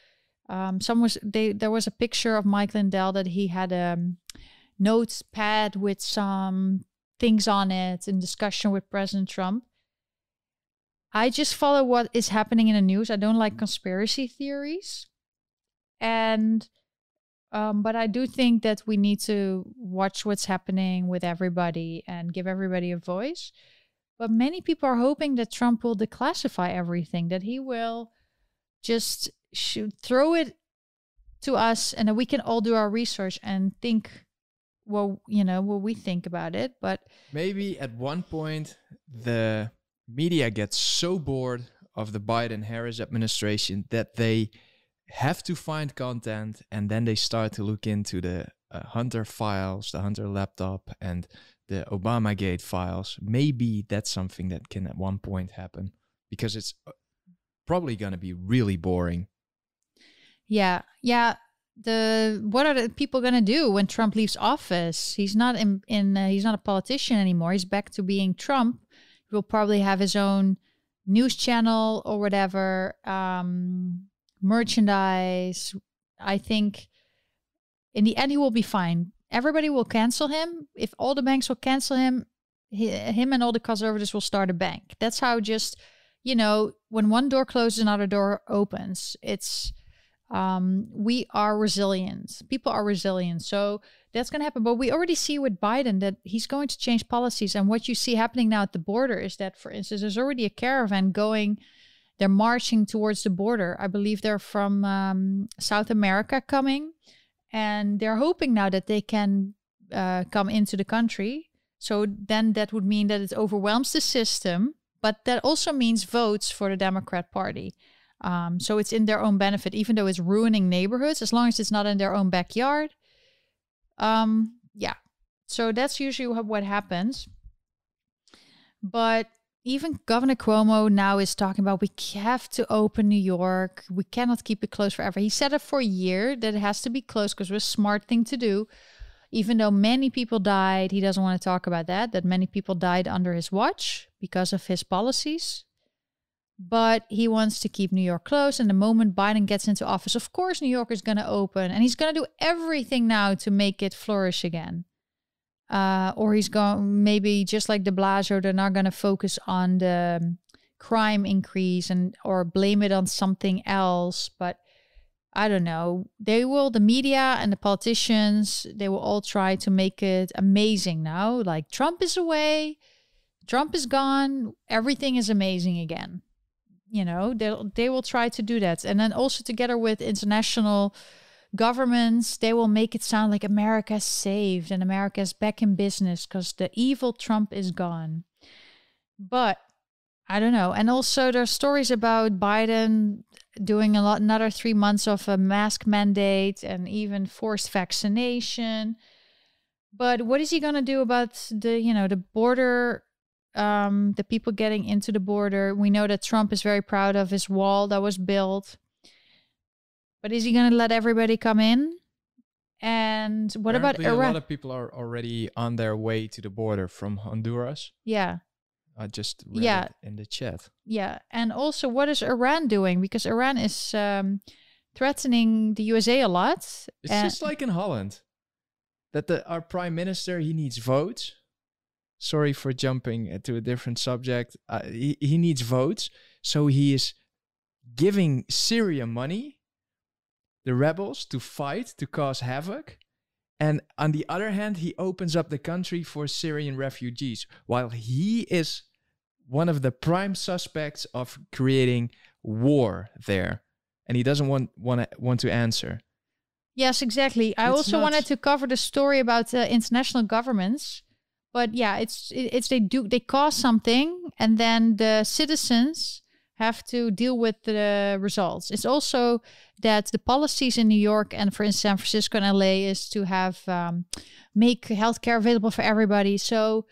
um, some was they there was a picture of Mike Lindell that he had a um, notepad with some things on it in discussion with President Trump. I just follow what is happening in the news. I don't like conspiracy theories. And um, but I do think that we need to watch what's happening with everybody and give everybody a voice. But many people are hoping that Trump will declassify everything, that he will just shoot, throw it to us and that we can all do our research and think well, you know, what we think about it. But
Maybe at one point the media gets so bored of the Biden Harris administration that they have to find content and then they start to look into the uh, Hunter files, the Hunter laptop, and the Obama Gate files. Maybe that's something that can at one point happen because it's uh, probably going to be really boring.
Yeah, yeah. The what are the people gonna do when Trump leaves office? He's not in in uh, he's not a politician anymore. He's back to being Trump. Will probably have his own news channel or whatever, um, merchandise. I think in the end he will be fine. Everybody will cancel him. If all the banks will cancel him, he, him and all the conservatives will start a bank. That's how just you know when one door closes, another door opens. It's um, we are resilient. People are resilient. So that's going to happen. But we already see with Biden that he's going to change policies. And what you see happening now at the border is that, for instance, there's already a caravan going, they're marching towards the border. I believe they're from um, South America coming. And they're hoping now that they can uh, come into the country. So then that would mean that it overwhelms the system. But that also means votes for the Democrat Party. Um, so it's in their own benefit, even though it's ruining neighborhoods, as long as it's not in their own backyard. Um, yeah. So that's usually what, happens. But even Governor Cuomo now is talking about we have to open New York. We cannot keep it closed forever. He said it for a year that it has to be closed because it was a smart thing to do. Even though many people died, he doesn't want to talk about that, that many people died under his watch because of his policies. But he wants to keep New York closed. And the moment Biden gets into office, of course, New York is going to open. And he's going to do everything now to make it flourish again uh, or he's going maybe just like De Blasio, they're not going to focus on the um, crime increase and or blame it on something else. But I don't know. They will, the media and the politicians, they will all try to make it amazing now. Like Trump is away, Trump is gone, everything is amazing again. You know, they they will try to do that, and then also together with international governments they will make it sound like America's saved and America's back in business because the evil Trump is gone. But I don't know. And also there's stories about Biden doing a lot another three months of a mask mandate and even forced vaccination. But what is he gonna do about the, you know, the border um, the people getting into the border. We know that Trump is very proud of his wall that was built. But is he going to let everybody come in? And what
Apparently
about Iran?
A lot of people are already on their way to the border from Honduras.
Yeah.
I just read
yeah.
it in the chat.
Yeah. And also, what is Iran doing? Because Iran is um, threatening the USA a lot.
It's just like in Holland that the our prime minister he needs votes. Sorry for jumping to a different subject. Uh, he, he needs votes, so he is giving Syria money the rebels to fight, to cause havoc. And on the other hand, he opens up the country for Syrian refugees, while he is one of the prime suspects of creating war there. And he doesn't want want to, want to answer.
Yes, exactly. I
It's
also wanted to cover the story about uh, international governments, but yeah, it's it- it's they do they cause something, and then the citizens have to deal with the results. It's also that the policies in New York and, for instance, San Francisco and LA is to have um, make healthcare available for everybody. So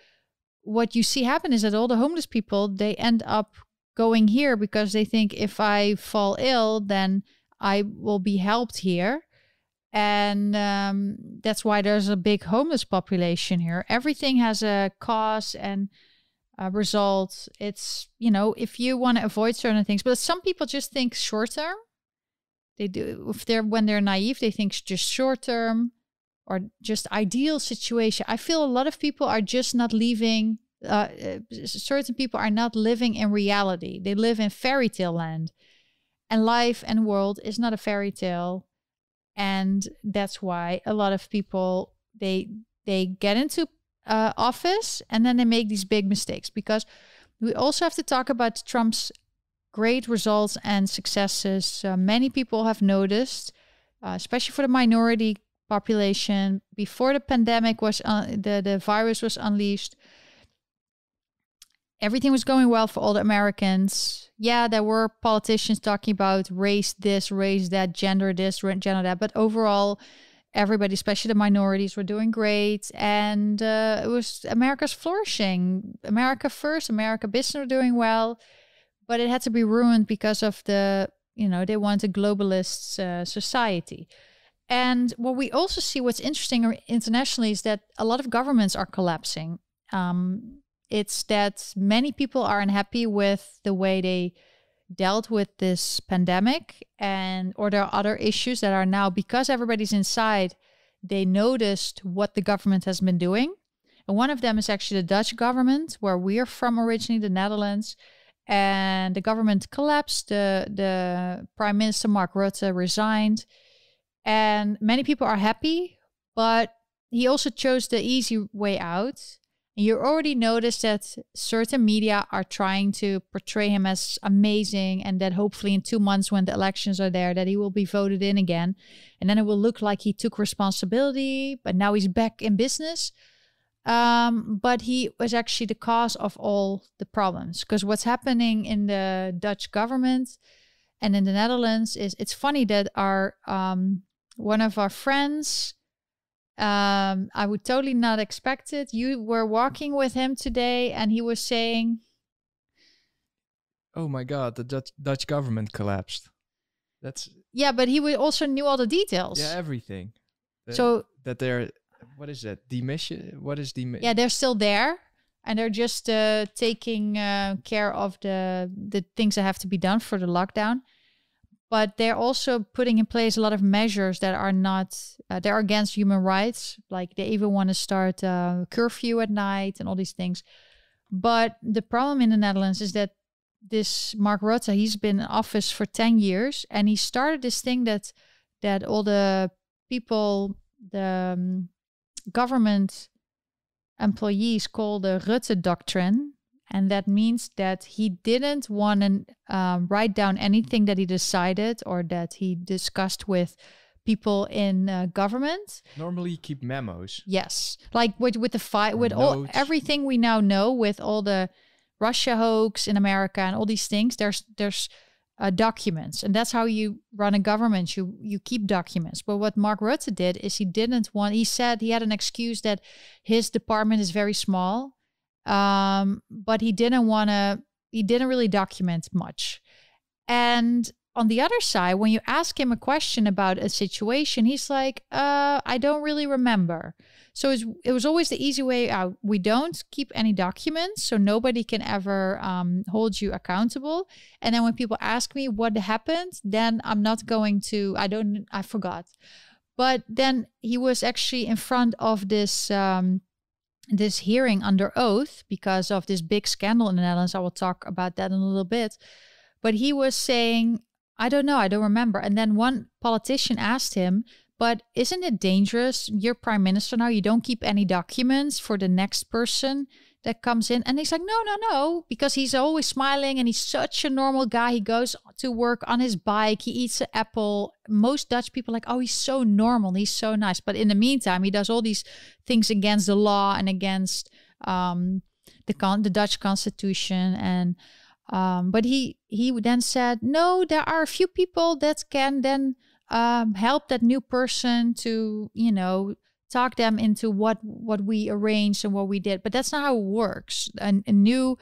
what you see happen is that all the homeless people they end up going here because they think if I fall ill, then I will be helped here. And um, that's why there's a big homeless population here. Everything has a cause and a result. It's, you know, if you want to avoid certain things, but some people just think short term. They do, if they're, when they're naive, they think just short term or just ideal situation. I feel a lot of people are just not leaving. Uh, uh, certain people are not living in reality. They live in fairy tale land, and life and world is not a fairy tale, and that's why a lot of people they they get into uh, office and then they make these big mistakes because we also have to talk about Trump's great results and successes. Uh, many people have noticed, uh, especially for the minority population, before the pandemic was uh, the the virus was unleashed. Everything was going well for all the Americans. Yeah, there were politicians talking about race this, race that, gender this, gender that, but overall, everybody, especially the minorities, were doing great, and uh, it was America's flourishing. America first, America business were doing well, but it had to be ruined because of the you know they want a globalist uh, society. And what we also see, what's interesting internationally, is that a lot of governments are collapsing. Um, it's that many people are unhappy with the way they dealt with this pandemic and or there are other issues that are now because everybody's inside they noticed what the government has been doing. And one of them is actually the dutch government where we're from originally the netherlands and the government collapsed the the prime minister mark rutte resigned. And many people are happy but he also chose the easy way out and you already noticed that certain media are trying to portray him as amazing and that hopefully in two months when the elections are there that he will be voted in again. And then it will look like he took responsibility, but now he's back in business. Um, but he was actually the cause of all the problems. Because what's happening in the Dutch government and in the Netherlands is it's funny that our um, one of our friends um, I would totally not expect it. You were walking with him today, and he was saying,
oh my god, the Dutch Dutch government collapsed. That's
Yeah, but he would also knew all the details.
yeah everything.
So
that they're what is that demission? What is demission?
yeah, they're still there, and they're just uh, taking uh, care of the the things that have to be done for the lockdown. But they're also putting in place a lot of measures that are not uh, they're against human rights. Like they even want to start uh, curfew at night and all these things. But the problem in the Netherlands is that this Mark Rutte, he's been in office for 10 years and he started this thing that that all the people, the um, government employees call the Rutte doctrine. And that means that he didn't want to um, write down anything that he decided or that he discussed with people in uh, government.
Normally, you keep memos.
Yes, like with with the fight with all everything we now know with all the Russia hoax in America and all these things. There's there's uh, documents, and that's how you run a government. You you keep documents. But what Mark Rutte did is he didn't want. He said he had an excuse that his department is very small, um, but he didn't want to. He didn't really document much, and on the other side, when you ask him a question about a situation, he's like, uh, I don't really remember. So it was always the easy way out. We don't keep any documents, so nobody can ever um, hold you accountable. And then when people ask me what happened, then I'm not going to, I don't, I forgot. But then he was actually in front of this. Um, this hearing under oath because of this big scandal in the Netherlands. I will talk about that in a little bit. But he was saying, I don't know, I don't remember. And then one politician asked him, but isn't it dangerous? You're prime minister now, you don't keep any documents for the next person that comes in. And he's like, no, no, no, because he's always smiling and he's such a normal guy. He goes to work on his bike, he eats an apple. Most Dutch people like, oh, he's so normal, he's so nice. But in the meantime, he does all these things against the law and against um, the con- the Dutch constitution and um, but he he then said no there are a few people that can then um, help that new person to you know talk them into what what we arranged and what we did but that's not how it works. A, a new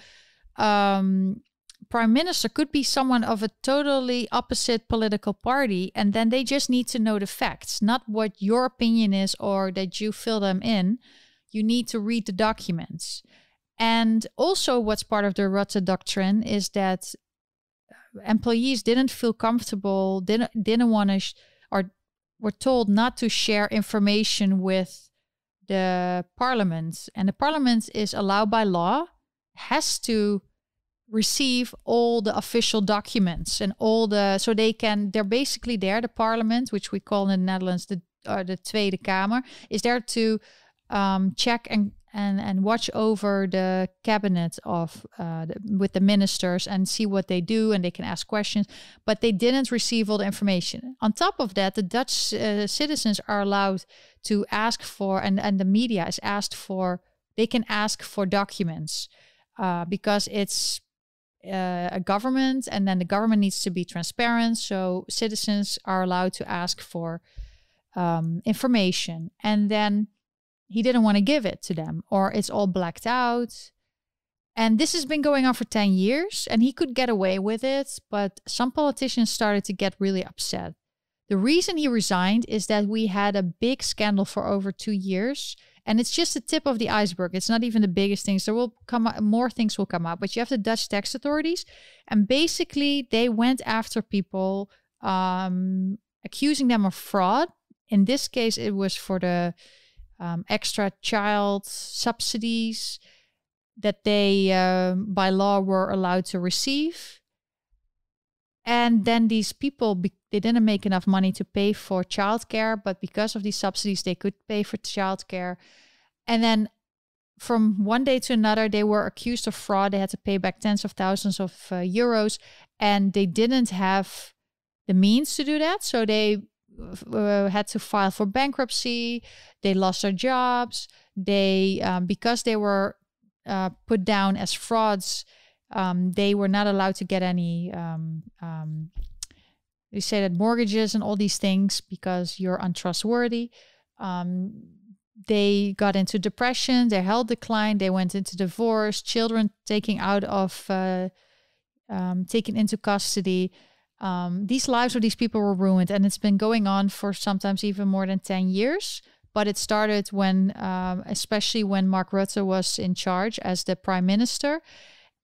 um, prime minister could be someone of a totally opposite political party and then they just need to know the facts not what your opinion is or that you fill them in. You need to read the documents. And also what's part of the Rutte doctrine is that employees didn't feel comfortable didn't didn't want to sh- or were told not to share information with the parliament and the parliament is allowed by law has to receive all the official documents and all the so they can they're basically there the parliament which we call in the Netherlands the or the Tweede Kamer is there to um, check and and and watch over the cabinet of uh, the, with the ministers and see what they do and they can ask questions. But they didn't receive all the information. On top of that the dutch uh, citizens are allowed to ask for and and the media is asked for they can ask for documents uh, because it's uh, a government and then the government needs to be transparent. So citizens are allowed to ask for um, information. And then he didn't want to give it to them or it's all blacked out. And this has been going on for 10 years and he could get away with it but some politicians started to get really upset. The reason he resigned is that we had a big scandal for over two years and it's just the tip of the iceberg. It's not even the biggest things. There will come out, more things will come up, but you have the dutch tax authorities and basically they went after people um, accusing them of fraud. In this case it was for the um, extra child subsidies that they um, by law were allowed to receive. And then these people be- they didn't make enough money to pay for childcare but because of these subsidies they could pay for childcare. And then from one day to another they were accused of fraud. They had to pay back tens of thousands of uh, euros and they didn't have the means to do that. So they uh, had to file for bankruptcy. They lost their jobs. They, um, because they were uh, put down as frauds, um, they were not allowed to get any. Um, um, they say that mortgages and all these things because you're untrustworthy. Um, they got into depression. Their health declined. They went into divorce. Children taking out of uh, um, taken into custody. Um, these lives of these people were ruined, and it's been going on for sometimes even more than 10 years. But it started when, um, especially when Mark Rutte was in charge as the prime minister.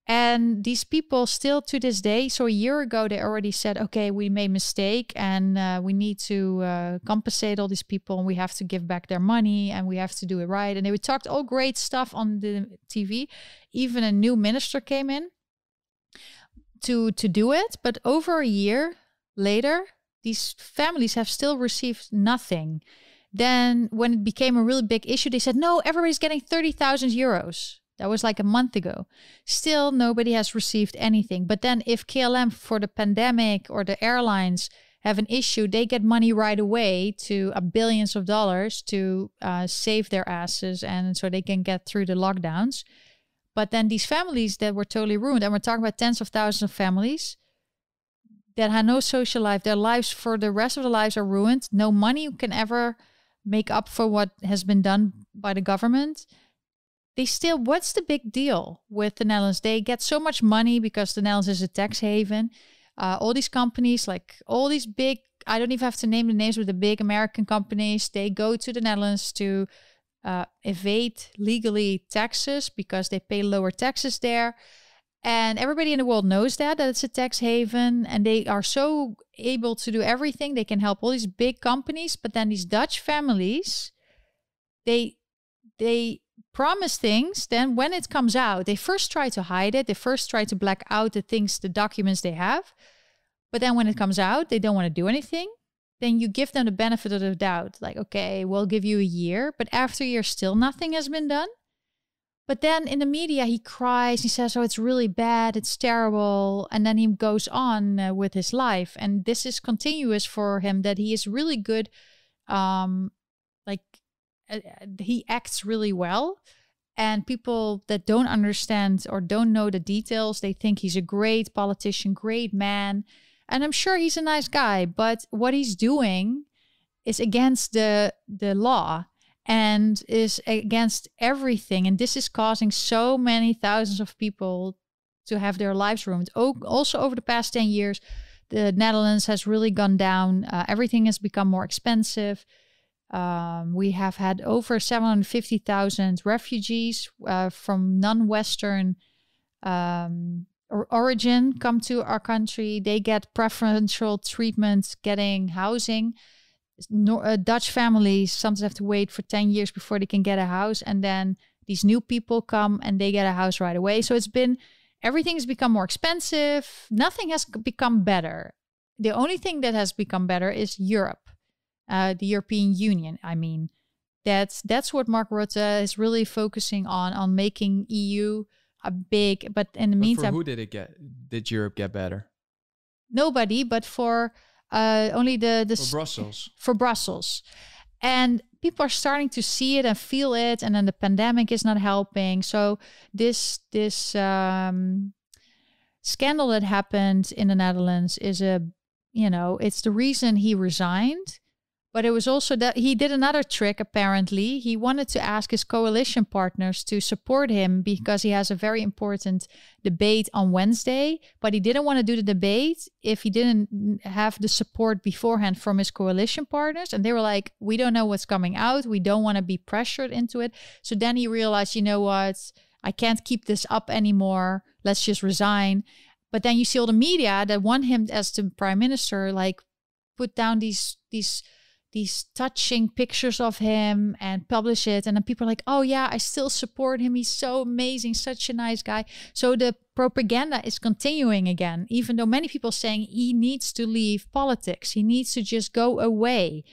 And these people still to this day, so a year ago, they already said, okay, we made a mistake and uh, we need to uh, compensate all these people and we have to give back their money and we have to do it right. And they talked all great stuff on the TV. Even a new minister came in to to do it, but over a year later, these families have still received nothing. Then, when it became a really big issue, they said, no, everybody's getting 30,000 euros. That was like a month ago. Still, nobody has received anything. But then, if KLM for the pandemic or the airlines have an issue, they get money right away to uh, billions of dollars to uh, save their asses and so they can get through the lockdowns. But then these families that were totally ruined, and we're talking about tens of thousands of families that had no social life, their lives for the rest of their lives are ruined. No money can ever make up for what has been done by the government. They still, what's the big deal with the Netherlands? They get so much money because the Netherlands is a tax haven. Uh, all these companies, like all these big, I don't even have to name the names of the big American companies, they go to the Netherlands to uh, evade legally taxes because they pay lower taxes there. And everybody in the world knows that, that it's a tax haven. And they are so able to do everything. They can help all these big companies. But then these Dutch families, they, they, promise things then when it comes out they first try to hide it they first try to black out the things the documents they have but then when it comes out they don't want to do anything then you give them the benefit of the doubt. Like, okay, we'll give you a year, but after a year, still nothing has been done. But then in the media, he cries. He says, "Oh, it's really bad. It's terrible," and then he goes on uh, with his life. And this is continuous for him. That he is really good. Um, like uh, uh he acts really well, and people that don't understand or don't know the details, they think he's a great politician, great man and I'm sure he's a nice guy, but what he's doing is against the the law and is against everything. And this is causing so many thousands of people to have their lives ruined. Also, over the past 10 years, the Netherlands has really gone down. Uh, everything has become more expensive. Um, we have had over 750,000 refugees uh, from non Western um, origin come to our country. They get preferential treatment getting housing. Uh, Dutch families sometimes have to wait for 10 years before they can get a house. And then these new people come and they get a house right away. So it's been, everything has become more expensive. Nothing has become better. The only thing that has become better is Europe, uh, the European Union. I mean, that's that's what Mark Rutte is really focusing on on making EU a big but in the
but
meantime
for who did it get did europe get better?
Nobody but for uh, only the the
for brussels.
for brussels. And people are starting to see it and feel it and then the pandemic is not helping. So this this um, scandal that happened in the netherlands is a you know it's the reason he resigned but it was also that he did another trick, apparently. He wanted to ask his coalition partners to support him because he has a very important debate on Wednesday. But he didn't want to do the debate if he didn't have the support beforehand from his coalition partners. And they were like, we don't know what's coming out. We don't want to be pressured into it. So then he realized, you know what? I can't keep this up anymore. Let's just resign. But then you see all the media that want him as the prime minister, like put down these these these touching pictures of him and publish it. And then people are like oh yeah i still support him. He's so amazing such a nice guy. So the propaganda is continuing again even though many people saying he needs to leave politics. He needs to just go away.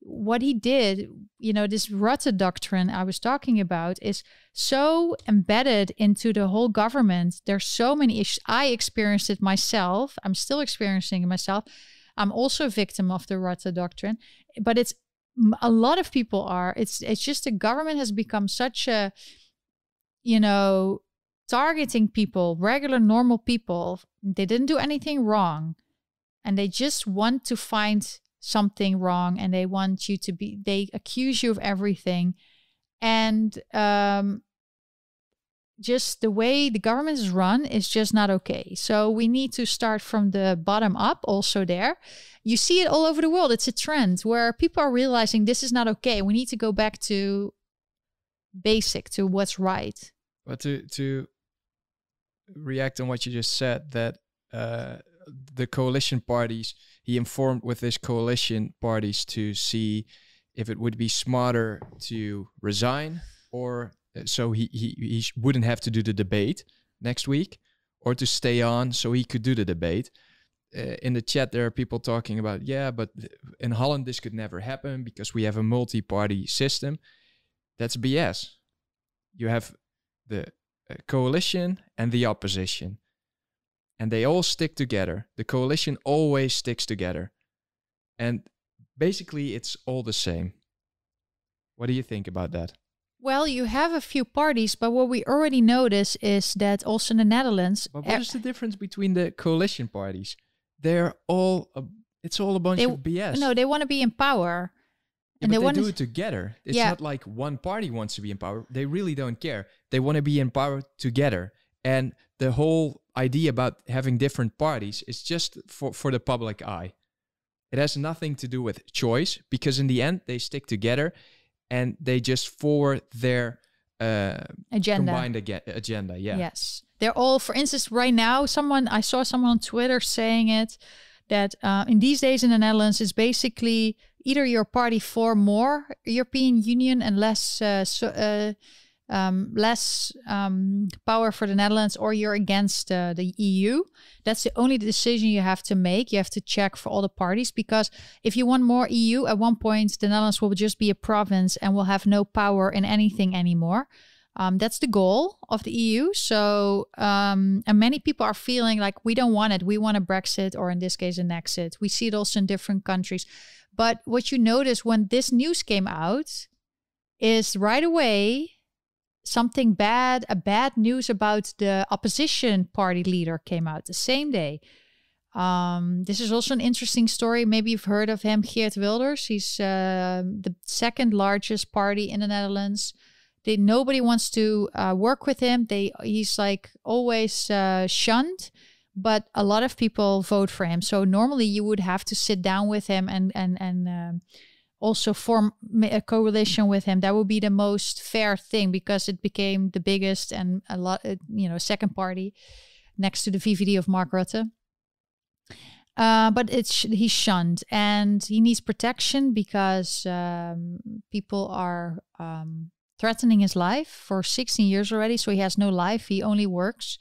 What he did you know this Rutte doctrine i was talking about is so embedded into the whole government. There's so many issues. I experienced it myself. I'm still experiencing it myself. I'm also a victim of the Rutte doctrine but it's a lot of people are. It's it's just the government has become such a, you know, targeting people, regular normal people. They didn't do anything wrong, and they just want to find something wrong, and they want you to be. They accuse you of everything, and um, just the way the government is run is just not okay. So we need to start from the bottom up also there. You see it all over the world. It's a trend where people are realizing this is not okay. We need to go back to basic to what's right.
But to to react on what you just said that uh, the coalition parties he informed with his coalition parties to see if it would be smarter to resign or so he, he, he wouldn't have to do the debate next week or to stay on so he could do the debate. Uh, in the chat, there are people talking about, yeah, but in Holland, this could never happen because we have a multi party system. That's BS. You have the uh, coalition and the opposition, and they all stick together. The coalition always sticks together. And basically, it's all the same. What do you think about that?
Well, you have a few parties, but what we already notice is that also in the Netherlands.
But what eh, is the difference between the coalition parties? They're all, a, it's all a bunch of BS.
No, they want to be in power.
Yeah, and they, they do it together. It's yeah. not like one party wants to be in power. They really don't care. They want to be in power together. And the whole idea about having different parties is just for, for the public eye. It has nothing to do with choice because in the end they stick together and they just forward their uh,
agenda.
Combined ag- agenda. Yeah.
Yes, they're all. For instance, right now, someone I saw someone on Twitter saying it that uh, in these days in the Netherlands, it's basically either your party for more European Union and less uh, so, uh, um, less um, power for the Netherlands or you're against uh, the EU. That's the only decision you have to make. You have to check for all the parties because if you want more EU, at one point the Netherlands will just be a province and will have no power in anything anymore. Um, that's the goal of the EU. So, um, and many people are feeling like we don't want it. We want a Brexit, or in this case, an exit. We see it also in different countries. But what you notice when this news came out is right away something bad, a bad news about the opposition party leader came out the same day. Um, this is also an interesting story. Maybe you've heard of him, Geert Wilders. He's uh, the second largest party in the Netherlands. They, nobody wants to uh, work with him. They he's like always uh, shunned, but a lot of people vote for him. So normally you would have to sit down with him and and and um, also form a coalition with him. That would be the most fair thing because it became the biggest and a lot uh, you know second party next to the VVD of Mark Rutte. Uh, but it's he's shunned and he needs protection because um, people are um, threatening his life for 16 years already so he has no life he only works.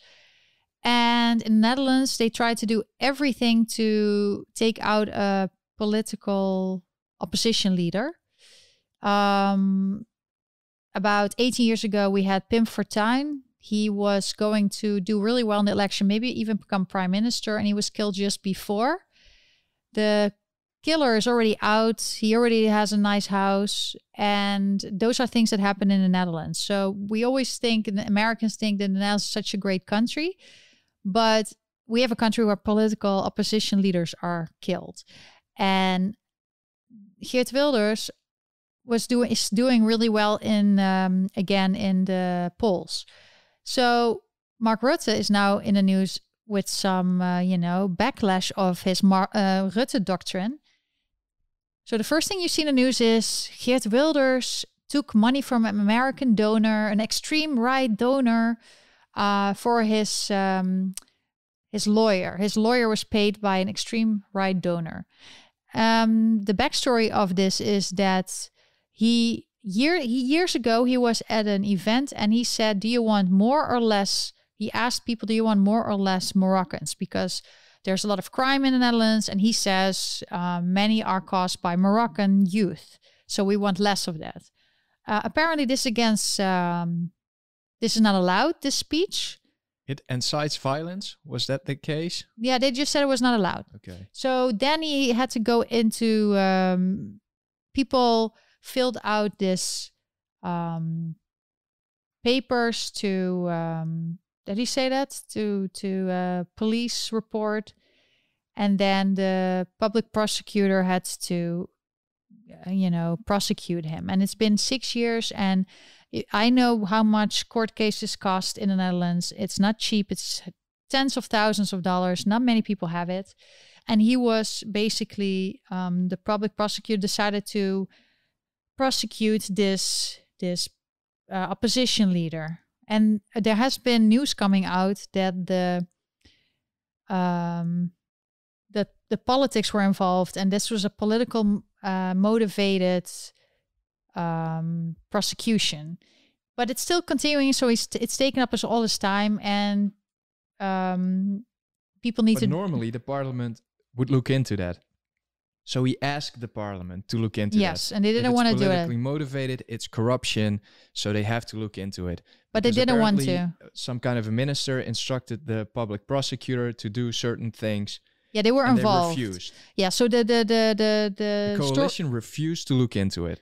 And in the Netherlands they try to do everything to take out a political opposition leader. Um, about 18 years ago, we had Pim Fortuyn. He was going to do really well in the election, maybe even become prime minister, and he was killed just before. The killer is already out. He already has a nice house. And those are things that happen in the Netherlands. So we always think, and the Americans think that the Netherlands is such a great country. But we have a country where political opposition leaders are killed. And Geert Wilders was doing is doing really well in um, again in the polls. So Mark Rutte is now in the news with some uh, you know backlash of his Mar- uh, Rutte doctrine. So the first thing you see in the news is Geert Wilders took money from an American donor, an extreme right donor, uh, for his um, his lawyer. His lawyer was paid by an extreme right donor. Um, the backstory of this is that he year years ago he was at an event and he said, "Do you want more or less?" He asked people, "Do you want more or less Moroccans?" Because there's a lot of crime in the Netherlands, and he says uh, many are caused by Moroccan youth. So we want less of that. Uh, apparently, this against um, this is not allowed. This speech
it incites violence. Was that the case?
Yeah, they just said it was not allowed.
Okay.
So Danny had to go into um, people filled out this um, papers to um, did he say that to to uh, police report, and then the public prosecutor had to uh, you know prosecute him, and it's been six years and I know how much court cases cost in the Netherlands. It's not cheap. It's tens of thousands of dollars. Not many people have it. And he was basically um, the public prosecutor decided to prosecute this this uh, opposition leader. And there has been news coming out that the um, that the politics were involved, and this was a political uh, motivated um, prosecution. But it's still continuing, so it's it's taken up us all this time, and um, people need
but
to.
Normally, the parliament would look into that. So he asked the parliament to look into
yes,
that.
and they didn't want to do it.
Politically motivated, it's corruption, so they have to look into it.
But they didn't want to.
Uh, some kind of a minister instructed the public prosecutor to do certain things.
Yeah, they were involved.
They refused.
Yeah, so the the the the the,
the coalition refused to look into it.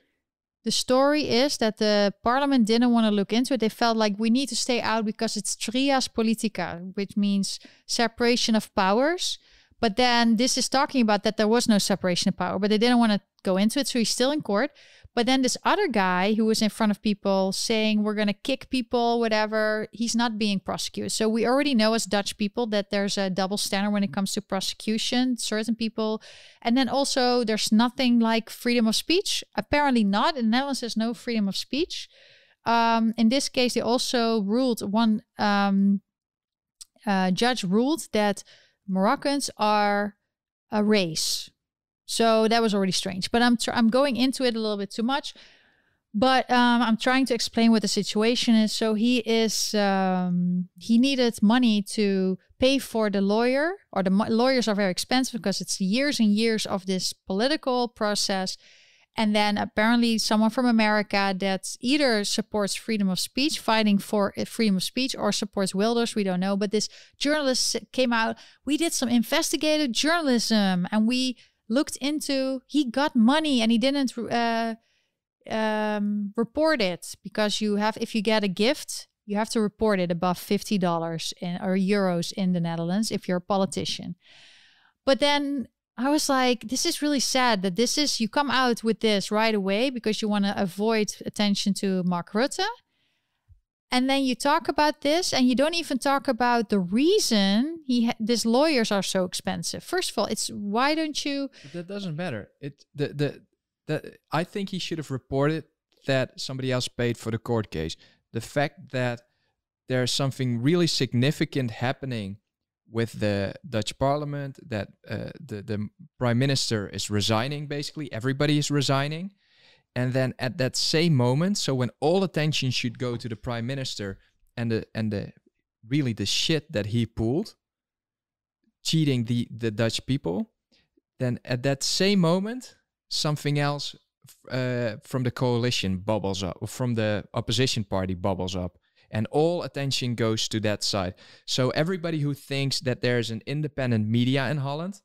The story is that the parliament didn't want to look into it. They felt like we need to stay out because it's trias politica, which means separation of powers. But then this is talking about that there was no separation of power, but they didn't want to go into it. So he's still in court. But then this other guy who was in front of people saying we're going to kick people, whatever, he's not being prosecuted. So we already know as Dutch people that there's a double standard when it comes to prosecution, certain people. And then also there's nothing like freedom of speech. Apparently not. In the Netherlands, there's no freedom of speech. Um, in this case, they also ruled one um, uh, judge ruled that Moroccans are a race. So that was already strange. But I'm tr- I'm going into it a little bit too much. But um, I'm trying to explain what the situation is. So he is um, he needed money to pay for the lawyer, or the mo- lawyers are very expensive because it's years and years of this political process. And then apparently someone from America that either supports freedom of speech, fighting for uh, freedom of speech, or supports Wilders, we don't know. But this journalist came out. We did some investigative journalism, and we looked into. He got money, and he didn't uh, um, report it because you have. If you get a gift, you have to report it above fifty dollars or euros in the Netherlands if you're a politician. But then I was like, this is really sad that this is, you come out with this right away because you want to avoid attention to Mark Rutte. And then you talk about this and you don't even talk about the reason he ha- these lawyers are so expensive. First of all, it's why don't you
that doesn't matter. It the the the I think he should have reported that somebody else paid for the court case. The fact that there's something really significant happening with the Dutch parliament that uh, the the prime minister is resigning. Basically, everybody is resigning, and then at that same moment, so when all attention should go to the prime minister and the and the really the shit that he pulled, cheating the the Dutch people, then at that same moment, something else uh, from the coalition bubbles up, or from the opposition party bubbles up and all attention goes to that side. So everybody who thinks that there's an independent media in Holland,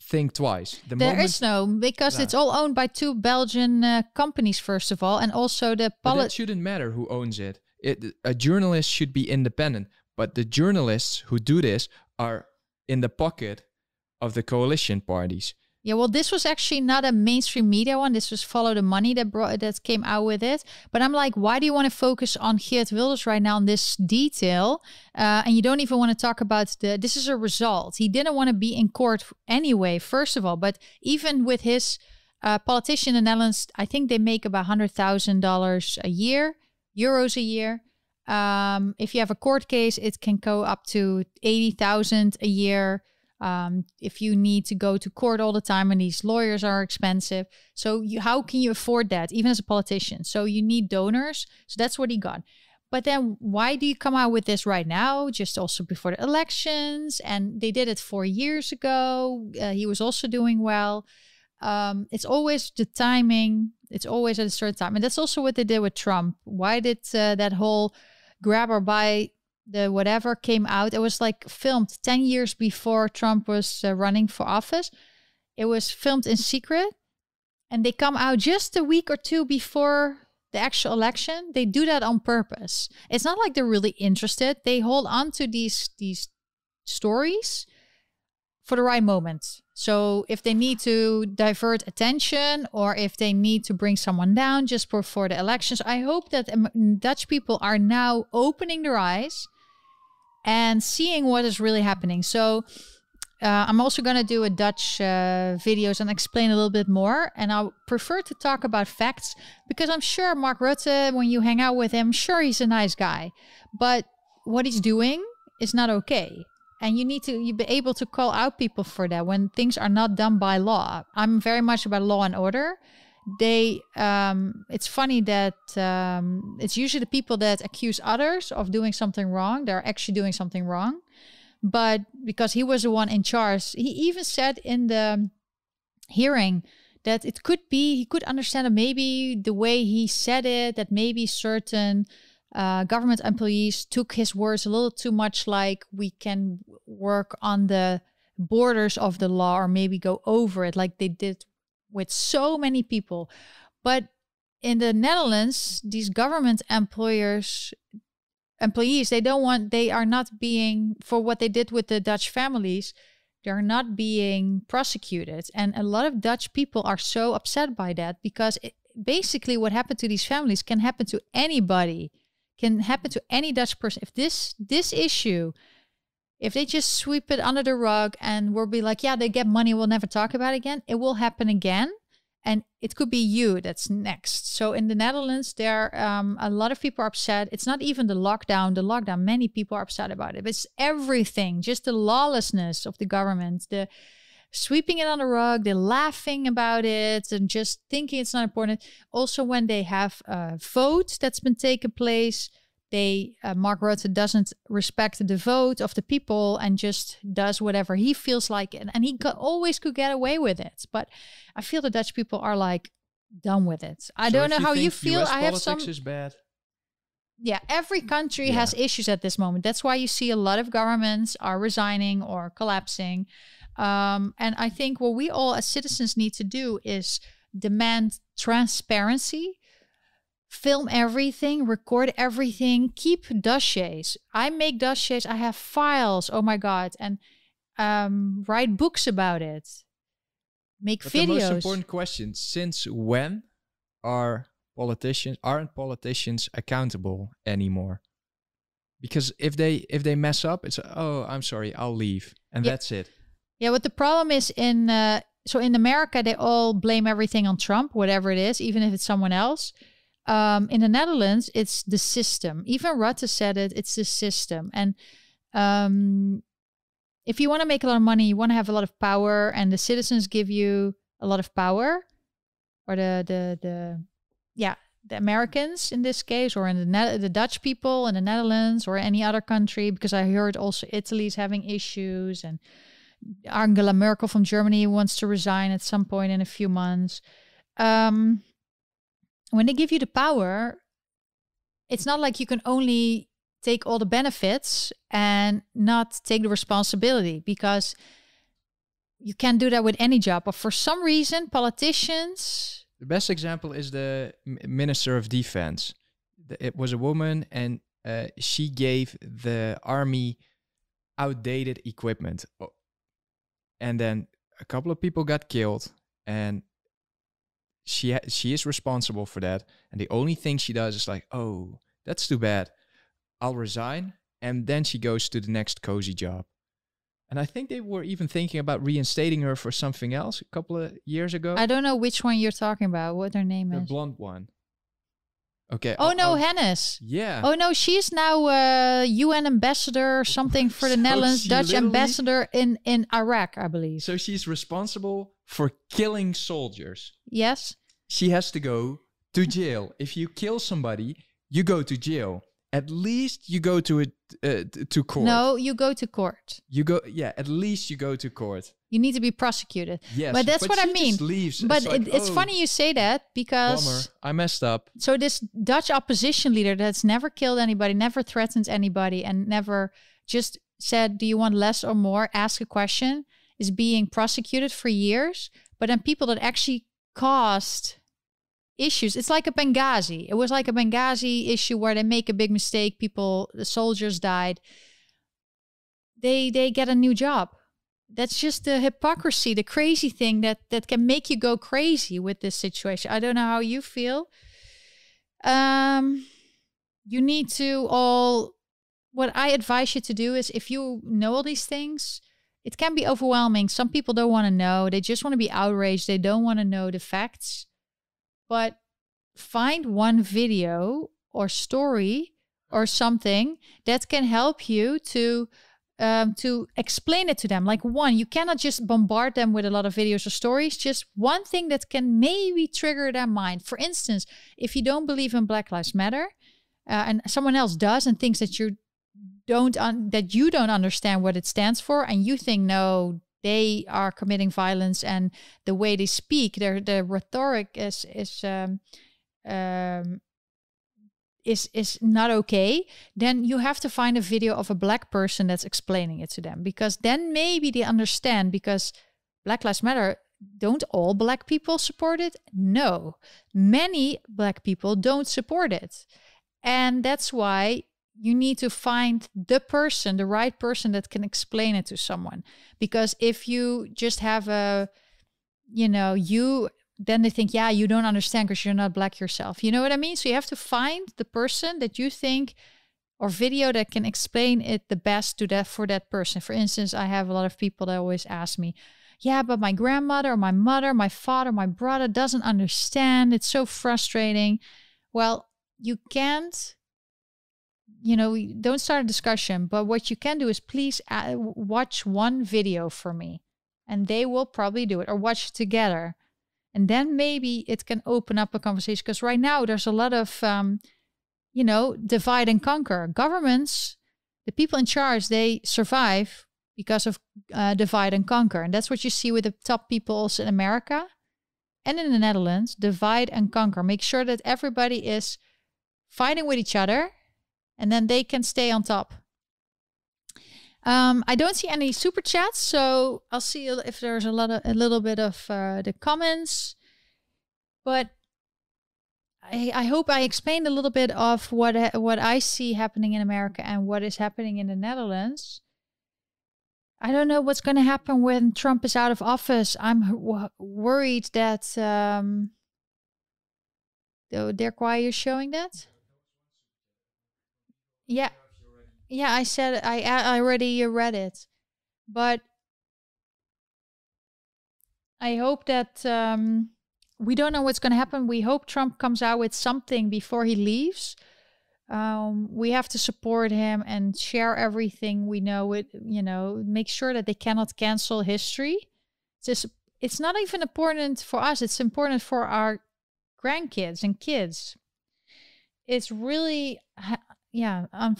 think twice.
The there is no because it's all owned by two Belgian uh, companies first of all, and also the
politics. It shouldn't matter who owns it. it. A journalist should be independent, but the journalists who do this are in the pocket of the coalition parties.
Yeah, well, this was actually not a mainstream media one. This was Follow the Money that brought that came out with it. But I'm like, why do you want to focus on Geert Wilders right now in this detail? Uh, and you don't even want to talk about the. This is a result. He didn't want to be in court anyway. First of all, but even with his uh, politician in the Netherlands, I think they make about hundred thousand dollars a year, euros a year. Um, if you have a court case, it can go up to eighty thousand a year um, if you need to go to court all the time and these lawyers are expensive. So you, how can you afford that even as a politician? So you need donors. So that's what he got. But then why do you come out with this right now just also before the elections? And they did it four years ago. Uh, he was also doing well. Um, it's always the timing. It's always at a certain time. And that's also what they did with trump. Why did uh, that whole grab or buy the whatever came out. It was like filmed 10 years before Trump was uh, running for office. It was filmed in secret and they come out just a week or two before the actual election. They do that on purpose. It's not like they're really interested. They hold on to these these stories for the right moment. So if they need to divert attention or if they need to bring someone down just before the elections, I hope that Dutch people are now opening their eyes and seeing what is really happening. So uh, I'm also going to do a Dutch uh, videos and explain a little bit more. And I prefer to talk about facts because I'm sure Mark Rutte, when you hang out with him, sure he's a nice guy, but what he's doing is not okay and you need to you be able to call out people for that when things are not done by law i'm very much about law and order they um it's funny that um it's usually the people that accuse others of doing something wrong they're actually doing something wrong. But because he was the one in charge he even said in the hearing that it could be he could understand that maybe the way he said it that maybe certain uh, government employees took his words a little too much like we can work on the borders of the law or maybe go over it like they did with so many people. But in the Netherlands, these government employers employees they don't want they are not being for what they did with the Dutch families they're not being prosecuted and a lot of Dutch people are so upset by that because it, basically what happened to these families can happen to anybody can happen to any Dutch person. If this this issue, if they just sweep it under the rug and we'll be like, yeah, they get money, we'll never talk about it again, it will happen again. And it could be you that's next. So in the Netherlands, there um, a lot of people are upset. It's not even the lockdown. The lockdown, many people are upset about it. It's everything, just the lawlessness of the government, the sweeping it on the rug, they're laughing about it and just thinking it's not important. Also, when they have a vote that's been taken place, they uh, Mark Rutte doesn't respect the vote of the people and just does whatever he feels like, and, and he always could get away with it. But I feel the Dutch people are like done with it. I so don't know you how you feel.
US
I
have
some.
Is bad.
Yeah, every country yeah. has issues at this moment. That's why you see a lot of governments are resigning or collapsing. Um, and I think what we all as citizens need to do is demand transparency, film everything, record everything, keep dossiers. I make dossiers, I have files, oh my God, and um, write books about it, make
but
videos.
The most important question since when are politicians aren't politicians accountable anymore? Because if they if they mess up, it's oh I'm sorry, I'll leave, and yeah. that's it.
Yeah, what the problem is in uh, so in America they all blame everything on Trump, whatever it is, even if it's someone else. Um, in the Netherlands, it's the system. Even Rutte said it. It's the system, and um, if you want to make a lot of money, you want to have a lot of power, and the citizens give you a lot of power, or the the the yeah the Americans in this case, or in the the Dutch people in the Netherlands, or any other country, because I heard also Italy's having issues and Angela Merkel from Germany wants to resign at some point in a few months. Um, when they give you the power, it's not like you can only take all the benefits and not take the responsibility because you can't do that with any job. But for some reason, politicians.
The best example is the Minister of Defense. It was a woman, and uh, she gave the army outdated equipment and then a couple of people got killed and she ha- she is responsible for that and the only thing she does is like oh that's too bad. I'll resign and then she goes to the next cozy job. And i think they were even thinking about reinstating her for something else a couple of years ago.
I don't know which one you're talking about what her name
the
is.
the blonde one Okay.
Oh, no, Hennis.
Yeah.
Oh no, she's now uh, a UN ambassador or something for the so Netherlands, Dutch ambassador in in Iraq, I believe.
So she's responsible for killing soldiers.
Yes.
She has to go to jail. If you kill somebody, you go to jail at least you go to it uh, to court.
No, you go to court.
You go, yeah. At least you go to court.
You need to be prosecuted.
Yes,
but that's
but
what I mean.
leaves.
But
it's, like,
it, it's
oh,
funny you say that because
bummer, I messed up.
So this Dutch opposition leader that's never killed anybody, never threatened anybody, and never just said, "Do you want less or more?" Ask a question is being prosecuted for years. But then people that actually caused issues. It's like a Benghazi. It was like a Benghazi issue where they make a big mistake. People, the soldiers died. They they get a new job. that's just the hypocrisy, the crazy thing that that can make you go crazy with this situation. I don't know how you feel. Um, you need to all. What I advise you to do is, if you know all these things, it can be overwhelming. Some people don't want to know; they just want to be outraged. They don't want to know the facts. But find one video or story or something that can help you to um, to explain it to them. Like one, you cannot just bombard them with a lot of videos or stories. Just one thing that can maybe trigger their mind. For instance, if you don't believe in Black Lives Matter, uh, and someone else does and thinks that you don't that you don't understand what it stands for, and you think no, they are committing violence, and the way they speak, their the rhetoric is is um, um, is is not okay then you have to find a video of a black person that's explaining it to them because then maybe they understand because black lives matter don't all black people support it? No. Many black people don't support it. And that's why you need to find the person the right person that can explain it to someone because if you just have a you know you then they think, yeah, you don't understand because you're not black yourself. You know what I mean? So you have to find the person that you think or video that can explain it the best to that for that person. For instance, I have a lot of people that always ask me, yeah, but my grandmother, my mother, my father, my brother doesn't understand. It's so frustrating. Well, you can't, you know, don't start a discussion, but what you can do is please watch one video for me and they will probably do it or watch it together. And then maybe it can open up a conversation because right now there's a lot of um, you know divide and conquer. Governments the people in charge they survive because of uh, divide and conquer. And that's what you see with the top people also in america and in the netherlands divide and conquer. Make sure that everybody is fighting with each other and then they can stay on top um, I don't see any super chats, so I'll see if there's a lot of a little bit of uh, the comments. But I, I hope I explained a little bit of what what I see happening in America and what is happening in the Netherlands. I don't know what's going to happen when Trump is out of office. I'm worried that. Um, Dirk, why are you showing that? Yeah. Yeah, I said I I already read it, but I hope that um, we don't know what's going to happen. We hope Trump comes out with something before he leaves. Um, we have to support him and share everything we know. It you know make sure that they cannot cancel history. It's just, it's not even important for us. It's important for our grandkids and kids. It's really yeah. Um,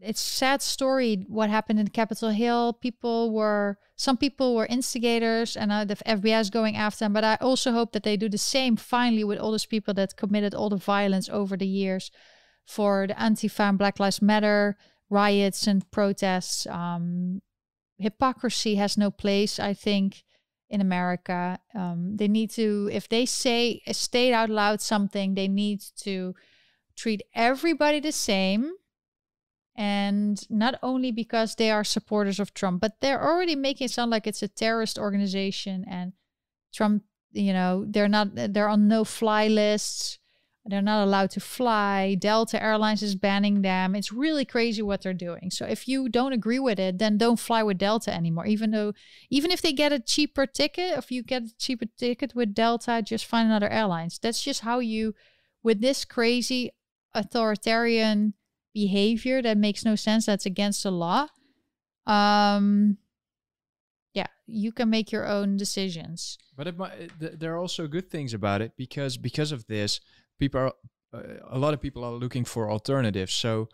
it's sad story what happened in Capitol Hill. People were some people were instigators, and uh, the FBI is going after them. But I also hope that they do the same finally with all those people that committed all the violence over the years for the Antifa and Black Lives Matter riots and protests. Um, hypocrisy has no place, I think, in America. Um, they need to, if they say state out loud something, they need to treat everybody the same and not only because they are supporters of Trump, but they're already making it sound like it's a terrorist organization and Trump, you know, they're not they're on no fly lists. They're not allowed to fly. Delta Airlines is banning them. It's really crazy what they're doing. So if you don't agree with it, then don't fly with Delta anymore. Even though even if they get a cheaper ticket, if you get a cheaper ticket with Delta, just find another airlines. That's just how you with this crazy authoritarian behavior that makes no sense that's against the law. Um yeah you can make your own decisions.
But it th- there are also good things about it because because of this people are uh, a lot of people are looking for alternatives. So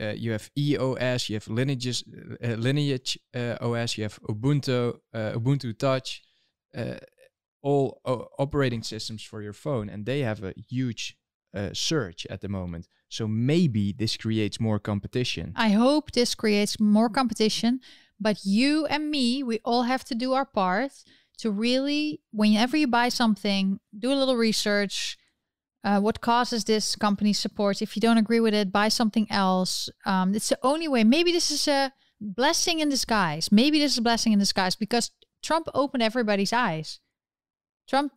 uh, you have EOS, you have Lineage, uh, Lineage uh, OS, you have Ubuntu, uh, Ubuntu Touch, uh, all operating systems for your phone, and they have a huge surge at the moment. So maybe this creates more competition.
I hope this creates more competition, but you and me, we all have to do our part to really, whenever you buy something, do a little research. Uh, what causes this company support? If you don't agree with it, buy something else. Um, it's the only way. Maybe this is a blessing in disguise. Maybe this is a blessing in disguise because Trump opened everybody's eyes. Trump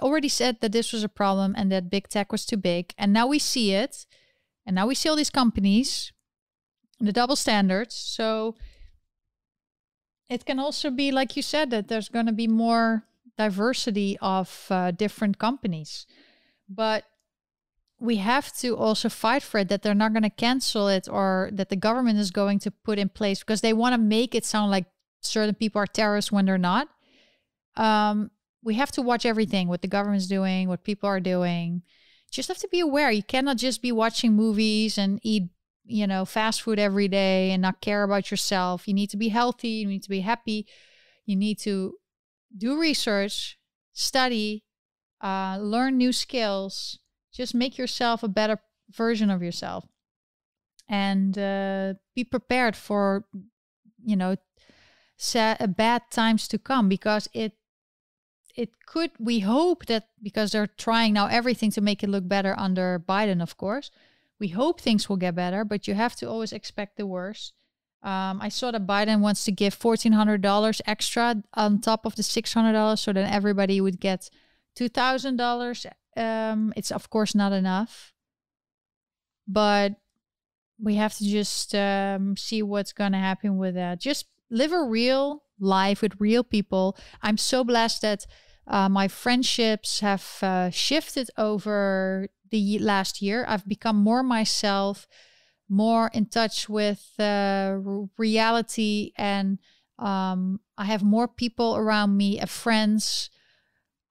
already said that this was a problem and that big tech was too big. And now we see it. And now we see all these companies, the double standards. So it can also be, like you said, that there's going to be more diversity of uh, different companies. But we have to also fight for it that they're not going to cancel it or that the government is going to put in place because they want to make it sound like certain people are terrorists when they're not. Um, we have to watch everything what the government's doing, what people are doing. Just have to be aware. You cannot just be watching movies and eat, you know, fast food every day and not care about yourself. You need to be healthy. You need to be happy. You need to do research, study, uh, learn new skills. Just make yourself a better version of yourself, and uh, be prepared for, you know, sad, bad times to come because it it could we hope that because they're trying now everything to make it look better under Biden of course we hope things will get better but you have to always expect the worst um, I saw that Biden wants to give $1,400 extra on top of the $600 so that everybody would get $2,000. Um, it's, of course, not enough. But we have to just um, see what's going to happen with that. Just live a real life with real people. I'm so blessed that uh, my friendships have uh, shifted over the last year. I've become more myself, more in touch with uh, reality, and um, I have more people around me, uh, friends.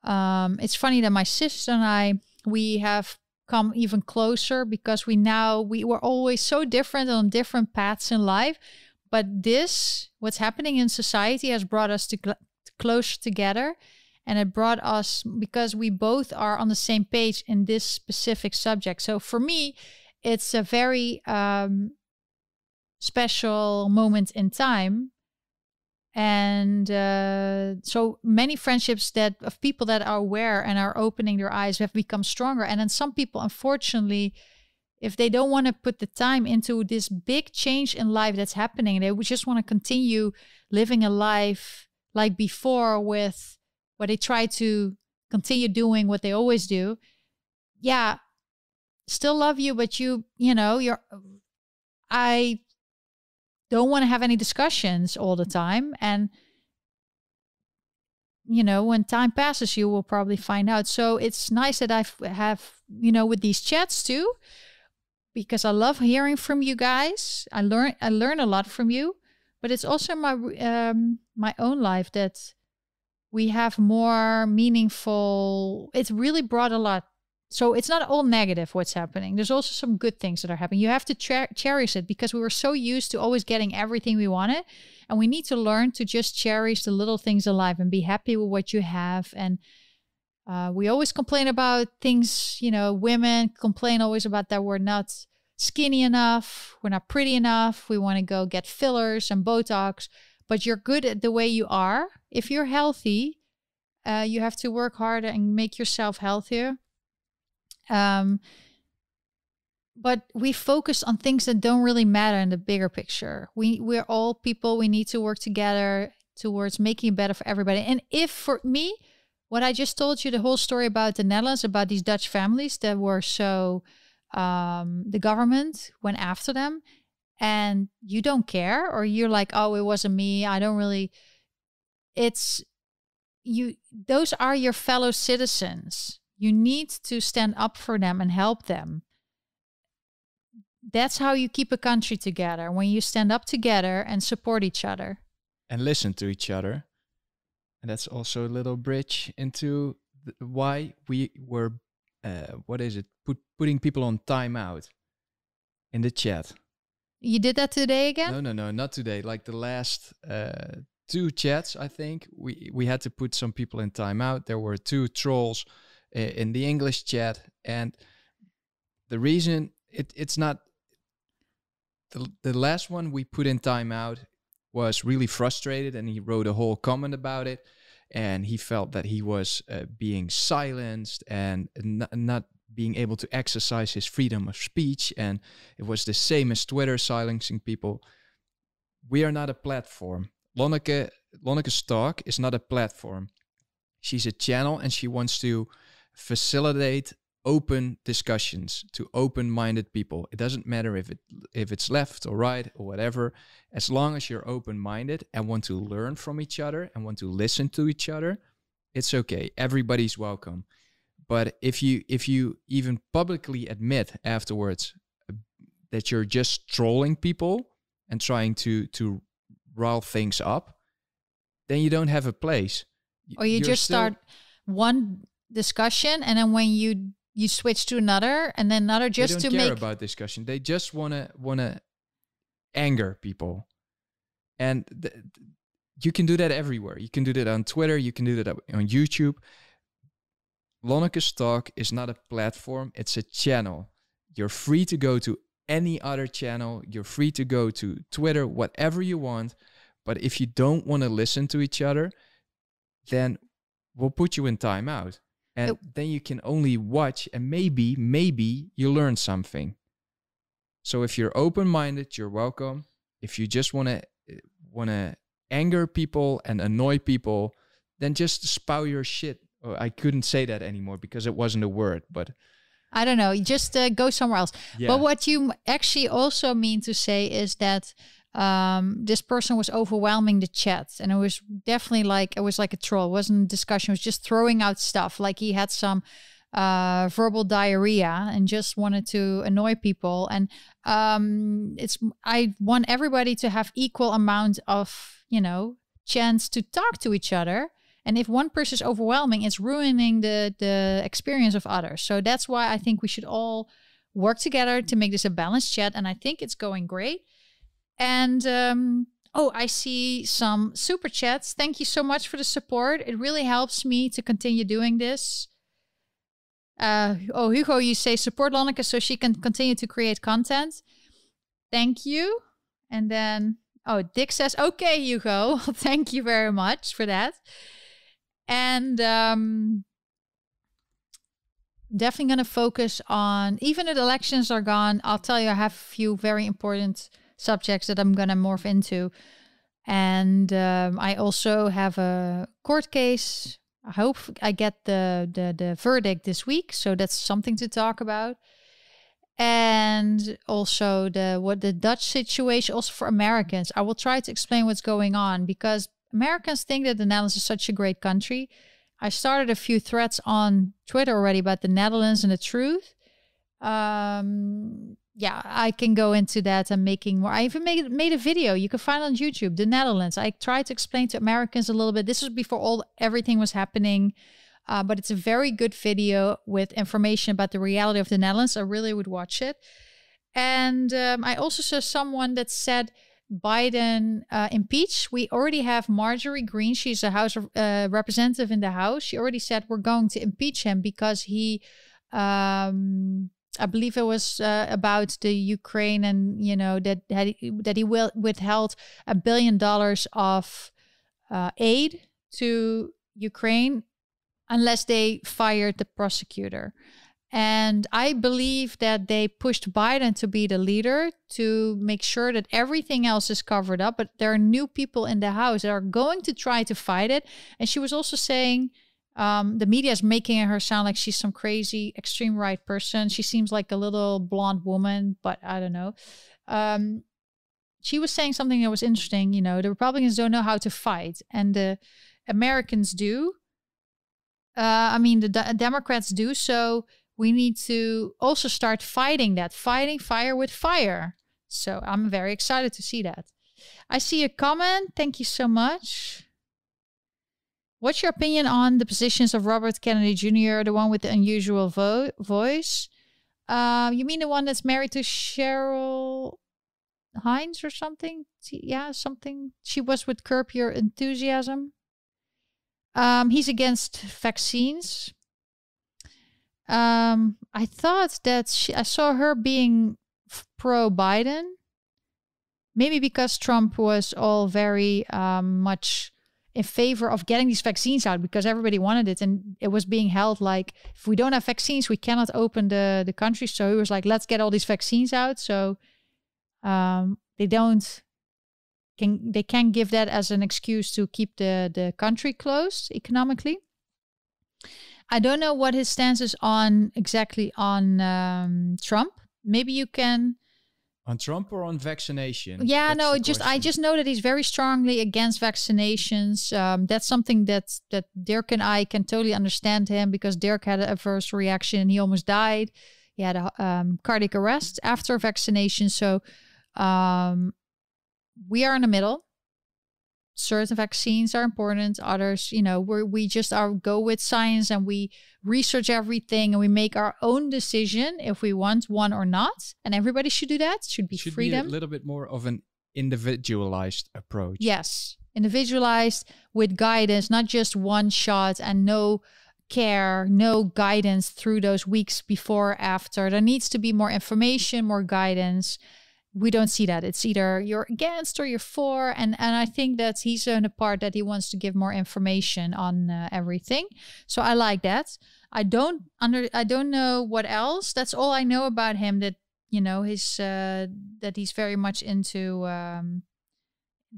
Um, it's funny that my sister and I we have come even closer because we now we were always so different on different paths in life but this, what's happening in society, has brought us to cl- close together. And it brought us because we both are on the same page in this specific subject. So for me, it's a very um, special moment in time. And uh, so many friendships that of people that are aware and are opening their eyes have become stronger. And then some people, unfortunately, if they don't want to put the time into this big change in life that's happening, they just want to continue living a life like before with where they try to continue doing what they always do. Yeah, still love you, but you, you know, you're, I don't want to have any discussions all the time. And, you know, when time passes, you will probably find out. So it's nice that I have, you know, with these chats too, because I love hearing from you guys. I learn I learn a lot from you, but it's also my um, my own life that we have more meaningful. It's really brought a lot. So it's not all negative what's happening. There's also some good things that are happening. You have to cher- cherish it because we were so used to always getting everything we wanted, and we need to learn to just cherish the little things in life and be happy with what you have and uh, we always complain about things, you know, women complain always about that we're not skinny enough, we're not pretty enough, we want to go get fillers and Botox, but you're good at the way you are. If you're healthy, uh, you have to work harder and make yourself healthier. Um, but we focus on things that don't really matter in the bigger picture. We we're all people. We need to work together towards making it better for everybody. And if for me, what I just told you, the whole story about the Netherlands, about these Dutch families that were so, um, the government went after them and you don't care, or you're like, oh, it wasn't me. I don't really, it's, you, those are your fellow citizens. You need to stand up for them and help them. That's how you keep a country together when you stand up together and support each other.
And listen to each other and that's also a little bridge into why we were uh, what is it? Put putting people on timeout in the chat.
You did that today again?
No no no not today. Like the last uh, two chats i think we we had to put some people in timeout. There were two trolls uh, in the english chat. And the reason it, it's not the, the last one we put in timeout was really frustrated and he wrote a whole comment about it and he felt that he was uh, being silenced and not being able to exercise his freedom of speech and it was the same as twitter silencing people we are not a platform. Lonneke Lonneke's talk is not a platform. She's a channel and she wants to facilitate open discussions to open-minded people. It doesn't matter if it if it's left or right or whatever, as long as you're open-minded and want to learn from each other and want to listen to each other, it's okay. Everybody's welcome. But if you if you even publicly admit afterwards uh, that you're just trolling people and trying to to rile things up, then you don't have a place.
Or you
You're
just start one discussion and then when you you switch to another and then another just
they
to
don't care
make
about discussion. They just wanna wanna anger people, and th- th- you can do that everywhere. You can do that on Twitter. You can do that on YouTube. Lonneke's talk is not a platform; it's a channel. You're free to go to any other channel. You're free to go to Twitter, whatever you want. But if you don't want to listen to each other, then we'll put you in timeout. And
Yep.
then you can only watch and maybe, maybe you learn something. So if you're open-minded, you're welcome. If you just want to want to anger people and annoy people, then just spout your shit. Oh, I couldn't say that anymore because it wasn't a word, but
I don't know, just uh, go somewhere else.
yeah.
But what you actually also mean to say is that um, this person was overwhelming the chat, and it was definitely like it was like a troll. It wasn't a discussion. It was just throwing out stuff. Like he had some uh, verbal diarrhea and just wanted to annoy people. And um, it's I want everybody to have equal amount of you know chance to talk to each other. And if one person is overwhelming, it's ruining the the experience of others. So that's why I think we should all work together to make this a balanced chat. And I think it's going great. And um, oh, I see some super chats. Thank you so much for the support. It really helps me to continue doing this. Uh, oh, Hugo, you say support Lonneke so she can continue to create content. Thank you. And then, oh, Dick says, okay, Hugo. Thank you very much for that. And um, definitely going to focus on, even if the elections are gone, I'll tell you, I have a few very important subjects that I'm going to morph into. And um, I also have a court case. I hope I get the, the, the verdict this week. So that's something to talk about. And also the what the Dutch situation, also for Americans. I will try to explain what's going on because Americans think that the Netherlands is such a great country. I started a few threads on Twitter already about the Netherlands and the truth. Um, yeah, I can go into that and making more. I even made made a video you can find on YouTube, the Netherlands. I tried to explain to Americans a little bit. This was before all everything was happening, uh, but it's a very good video with information about the reality of the Netherlands. I really would watch it. And um, I also saw someone that said Biden uh, impeach. We already have Marjorie Greene. She's a House uh, representative in the House. She already said we're going to impeach him because he, um, I believe it was uh, about the Ukraine and you know that he, that he will withheld a billion dollars of uh, aid to Ukraine unless they fired the prosecutor. And I believe that they pushed Biden to be the leader to make sure that everything else is covered up. But there are new people in the House that are going to try to fight it. And she was also saying um, the media is making her sound like she's some crazy extreme right person. She seems like a little blonde woman, but I don't know. Um, she was saying something that was interesting. You know, the Republicans don't know how to fight, and the Americans do. Uh, I mean, the Democrats do. So we need to also start fighting that, fighting fire with fire. So I'm very excited to see that. I see a comment. Thank you so much. What's your opinion on the positions of Robert Kennedy Jr., the one with the unusual vo- voice? Uh, you mean the one that's married to Cheryl Hines or something? Yeah, something. She was with Curb Your Enthusiasm. Um, he's against vaccines. Um, I thought that she, I saw her being pro Biden. Maybe because Trump was all very um, much in favor of getting these vaccines out because everybody wanted it and it was being held like if we don't have vaccines we cannot open the the country so he was like let's get all these vaccines out so um, they don't can they can give that as an excuse to keep the the country closed economically. I don't know what his stance is on exactly on um, Trump. Maybe you can
on Trump or on vaccination?
Yeah, that's no, just I just know that he's very strongly against vaccinations. Um, that's something that that Dirk and I can totally understand him because Dirk had a adverse reaction. and He almost died. He had a um, cardiac arrest after vaccination. So um, we are in the middle certain vaccines are important others you know we we just are go with science and we research everything and we make our own decision if we want one or not. And everybody should do that. Should be
should
freedom
be a little bit more of an individualized approach.
Yes. Individualized with guidance not just one shot and no care no guidance through those weeks before after. There needs to be more information more guidance we don't see that. It's either you're against or you're for, and and I think that he's in a part that he wants to give more information on uh, everything. So I like that. I don't under I don't know what else. That's all I know about him. That you know his uh, that he's very much into um,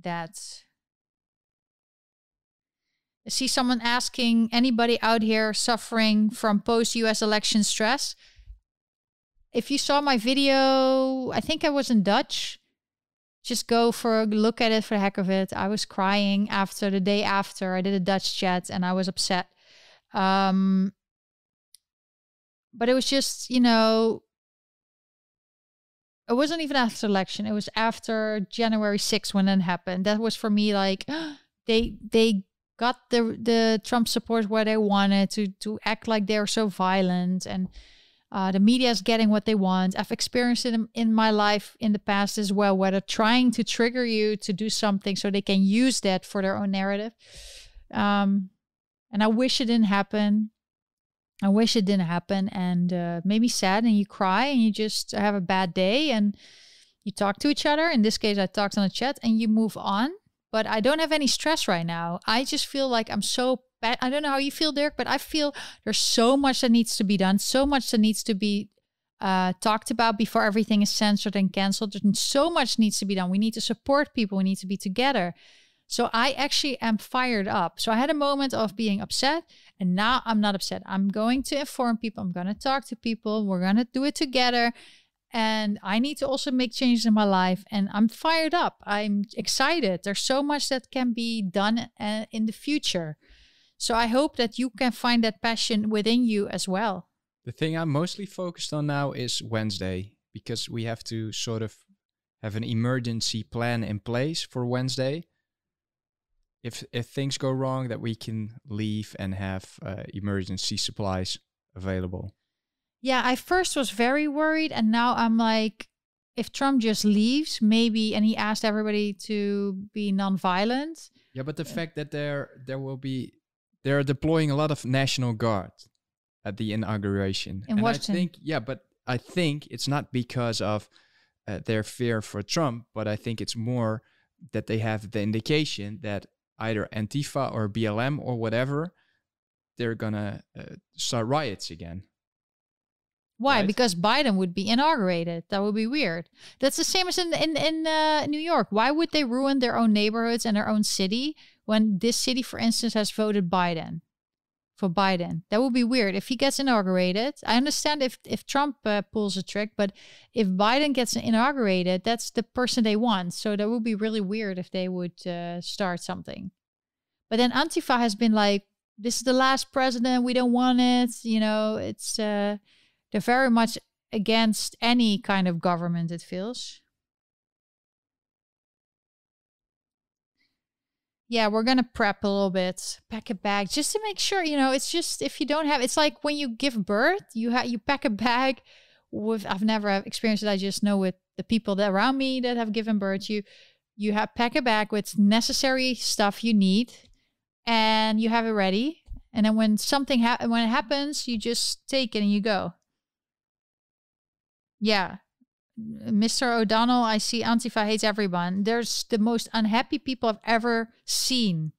that. I see someone asking anybody out here suffering from post US election stress if you saw my video, I think I was in Dutch. Just go for a look at it for the heck of it. I was crying after the day after I did a Dutch chat and I was upset. Um, but it was just, you know, it wasn't even after election. It was after January 6th when it happened. That was for me like they they got the the Trump support where they wanted to to act like they're so violent and uh, the media is getting what they want. I've experienced it in, in my life in the past as well, where they're trying to trigger you to do something so they can use that for their own narrative. Um, and I wish it didn't happen. I wish it didn't happen and uh, made me sad. And you cry and you just have a bad day and you talk to each other. In this case, I talked on a chat and you move on. But I don't have any stress right now. I just feel like I'm so I don't know how you feel, Dirk, but I feel there's so much that needs to be done, so much that needs to be uh, talked about before everything is censored and canceled. And so much needs to be done. We need to support people. We need to be together. So I actually am fired up. So I had a moment of being upset, and now I'm not upset. I'm going to inform people. I'm going to talk to people. We're going to do it together. And I need to also make changes in my life. And I'm fired up. I'm excited. There's so much that can be done uh, in the future. So I hope that you can find that passion within you as well.
The thing I'm mostly focused on now is Wednesday because we have to sort of have an emergency plan in place for Wednesday. If if things go wrong, that we can leave and have uh, emergency supplies available.
Yeah, I first was very worried, and now I'm like, if Trump just leaves, maybe, and he asked everybody to be nonviolent.
Yeah, but the uh, fact that there there will be they're deploying a lot of national guard at the inauguration.
In
and
Washington.
I think, yeah, but I think it's not because of uh, their fear for Trump, but I think it's more that they have the indication that either Antifa or BLM or whatever, they're gonna uh, start riots again.
Why? Right? Because Biden would be inaugurated. That would be weird. That's the same as in in in uh, New York. Why would they ruin their own neighborhoods and their own city when this city, for instance, has voted Biden for Biden. That would be weird if he gets inaugurated. I understand if if Trump uh, pulls a trick, but if Biden gets inaugurated, that's the person they want. So that would be really weird if they would uh, start something. But then Antifa has been like, "This is the last president. We don't want it." You know, it's uh, they're very much against any kind of government. It feels. Yeah, we're gonna prep a little bit, pack a bag just to make sure. You know, it's just if you don't have, it's like when you give birth, you have you pack a bag with. I've never experienced it. I just know with the people that around me that have given birth, you you have pack a bag with necessary stuff you need, and you have it ready. And then when something ha- when it happens, you just take it and you go. Yeah, Mr. O'Donnell, I see Antifa hates everyone. There's the most unhappy people I've ever seen.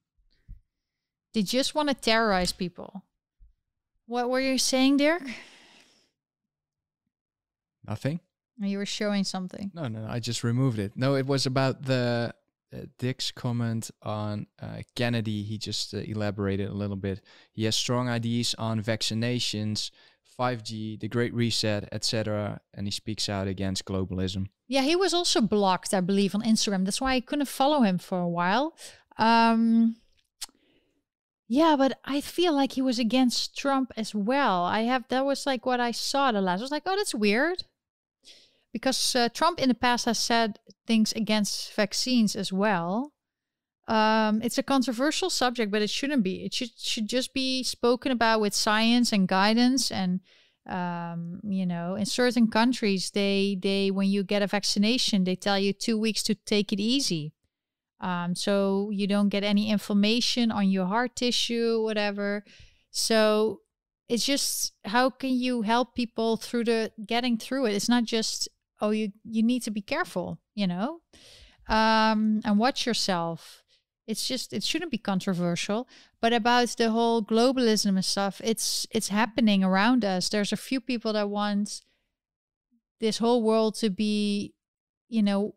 They just want to terrorize people. What were you saying, Dirk?
Nothing.
You were showing something.
No, no, I just removed it. No, it was about the uh, Dick's comment on uh, Kennedy, he just uh, elaborated a little bit. He has strong ideas on vaccinations, 5G, the Great Reset, etc., and he speaks out against globalism.
Yeah, he was also blocked, I believe, on Instagram. That's why I couldn't follow him for a while. Um, yeah, but I feel like he was against Trump as well. I have that was like what I saw the last. I was like, oh, that's weird, because uh, Trump in the past has said things against vaccines as well. Um, it's a controversial subject, but it shouldn't be. It should should just be spoken about with science and guidance. And um, you know, in certain countries, they they when you get a vaccination, they tell you two weeks to take it easy um, so you don't get any inflammation on your heart tissue, whatever. So it's just how can you help people through the getting through it? It's not just oh you you need to be careful, you know, um, and watch yourself. It's just it shouldn't be controversial. But about the whole globalism and stuff, it's it's happening around us. There's a few people that want this whole world to be, you know,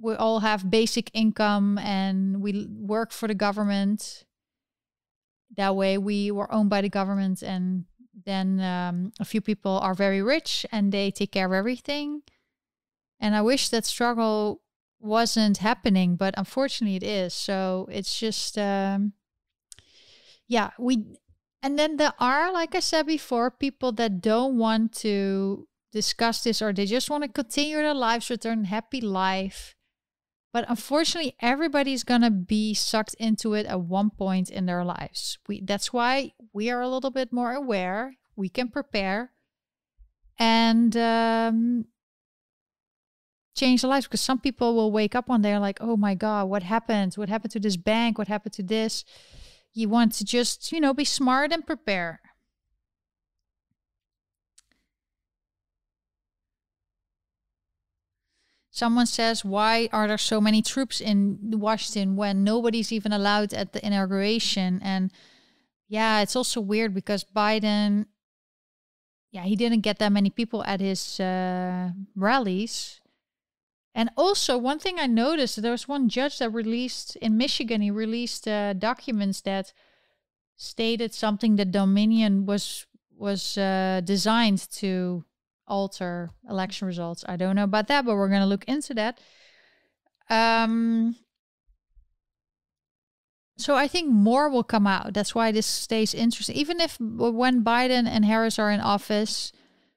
we all have basic income and we work for the government. That way, we were owned by the government, and then um, a few people are very rich and they take care of everything. And I wish that struggle wasn't happening, but unfortunately, it is. So it's just, um, yeah, we. And then there are, like I said before, people that don't want to discuss this or they just want to continue their lives with their happy life but unfortunately, everybody's to be sucked into it at one point in their lives. We, that's why we are a little bit more aware. We can prepare and um, change their lives because some people will wake up one day like, oh my God, what happened? What happened to this bank? What happened to this? You want to just, you know, be smart and prepare. Someone says, Why are there so many troops in Washington when nobody's even allowed at the inauguration? And yeah, it's also weird because Biden, yeah, he didn't get that many people at his uh, rallies. And also, one thing I noticed there was one judge that released in Michigan, he released uh, documents that stated something that Dominion was was uh, designed to alter election results. I don't know about that, but we're going to look into that. Um, so I think more will come out. That's why this stays interesting. Even if when Biden and Harris are in office,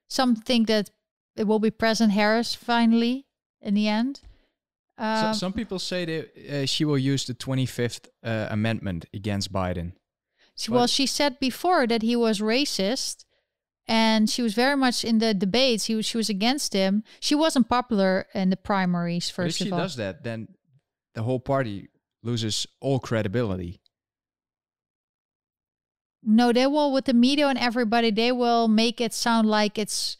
some think that it will be President Harris finally in the end.
Um, so some people say that uh, she will use the 25th uh, Amendment against Biden.
well, she said before that he was racist and she was very much in the debates. He was, she was against him. She wasn't popular in the primaries. First
but if she
all.
does that, then the whole party loses all credibility.
No, they will with the media and everybody. They will make it sound like it's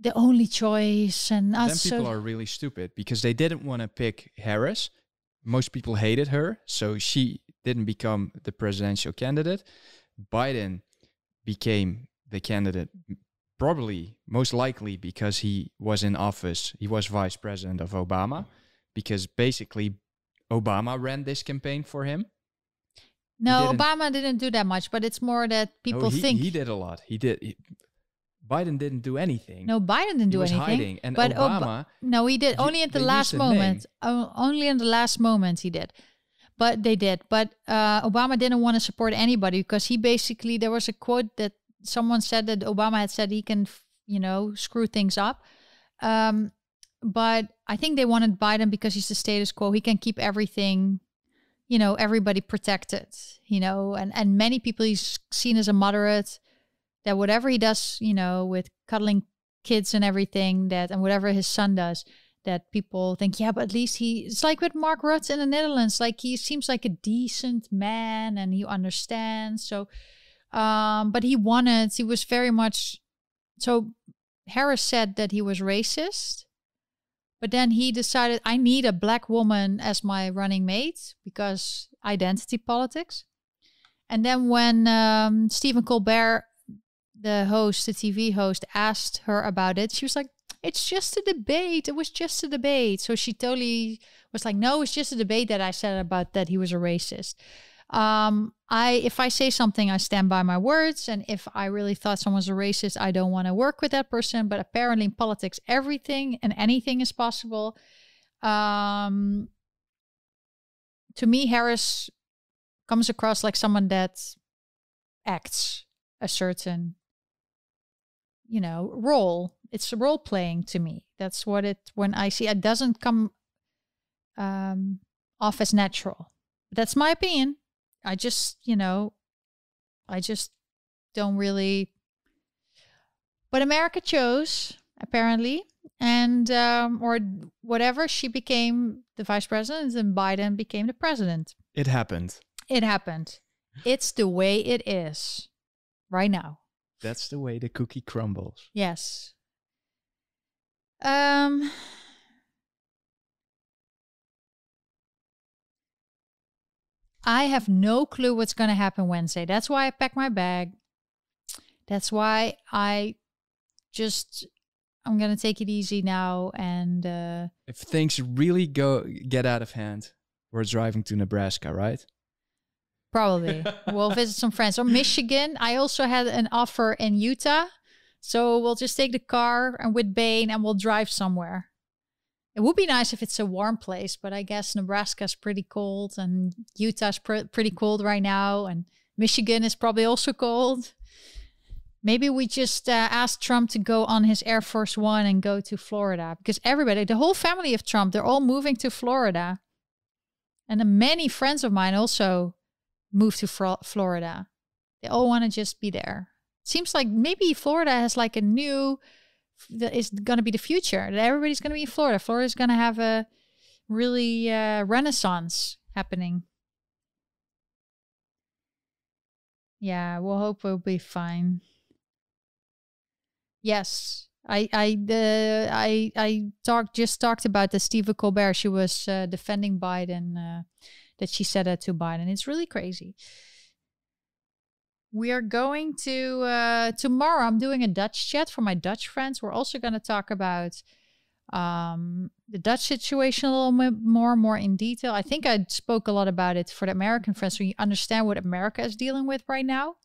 the only choice, and
then people are really stupid because they didn't want to pick Harris. Most people hated her, so she didn't become the presidential candidate. Biden became the candidate probably most likely because he was in office he was vice president of obama because basically obama ran this campaign for him
no didn't, obama didn't do that much but it's more that people
no, he,
think
he did a lot he did he, biden didn't do anything.
No biden didn't
he
do
was
anything
hiding and
but
obama
Ob- no he did only at the last moment. Only in the last moment he did. But they did. But uh, obama didn't want to support anybody because he basically there was a quote that someone said that Obama had said he can, you know, screw things up. Um, but I think they wanted Biden because he's the status quo. He can keep everything, you know, everybody protected, you know, and, and many people he's seen as a moderate that whatever he does, you know, with cuddling kids and everything that, and whatever his son does, that people think, yeah, but at least he, it's like with Mark Rutte in the Netherlands, like he seems like a decent man and he understands. So, um, but he wanted, he was very much, so Harris said that he was racist. But then he decided, I need a black woman as my running mate because identity politics. And then when um, Stephen Colbert, the host, the TV host, asked her about it, she was like, it's just a debate. It was just a debate. So she totally was like, no, it's just a debate that I said about that he was a racist. Um, I if I say something, I stand by my words, and if I really thought someone's a racist, I don't want to work with that person. But apparently, in politics, everything and anything is possible. Um, to me, Harris comes across like someone that acts a certain, you know, role. It's role playing to me. That's what it. When I see it, doesn't come um, off as natural. That's my opinion. I just, you know, I just don't really. But America chose, apparently, and, um, or whatever, she became the vice president and Biden became the president.
It happened.
It happened. It's the way it is right now.
That's the way the cookie crumbles.
Yes. Um, I have no clue what's going to happen Wednesday. That's why I packed my bag. That's why I just I'm going to take it easy now and uh
If things really go get out of hand, we're driving to Nebraska, right?
Probably. we'll visit some friends or Michigan. I also had an offer in Utah. So we'll just take the car and with Bane and we'll drive somewhere. It would be nice if it's a warm place, but I guess Nebraska's pretty cold and Utah's pr- pretty cold right now, and Michigan is probably also cold. Maybe we just uh, ask Trump to go on his Air Force One and go to Florida because everybody, the whole family of Trump, they're all moving to Florida. And many friends of mine also moved to Fro- Florida. They all want to just be there. Seems like maybe Florida has like a new that is going to be the future. That everybody's going to be in Florida. Florida's going to have a really uh, renaissance happening. Yeah, we'll hope we'll be fine. Yes, I I the I I talked just talked about the Stephen Colbert. She was uh, defending Biden. That she said that to Biden. It's really crazy. We are going to uh, tomorrow. I'm doing a Dutch chat for my Dutch friends. We're also going to talk about um, the Dutch situation a little bit more, more in detail. I think I spoke a lot about it for the American friends, so you understand what America is dealing with right now.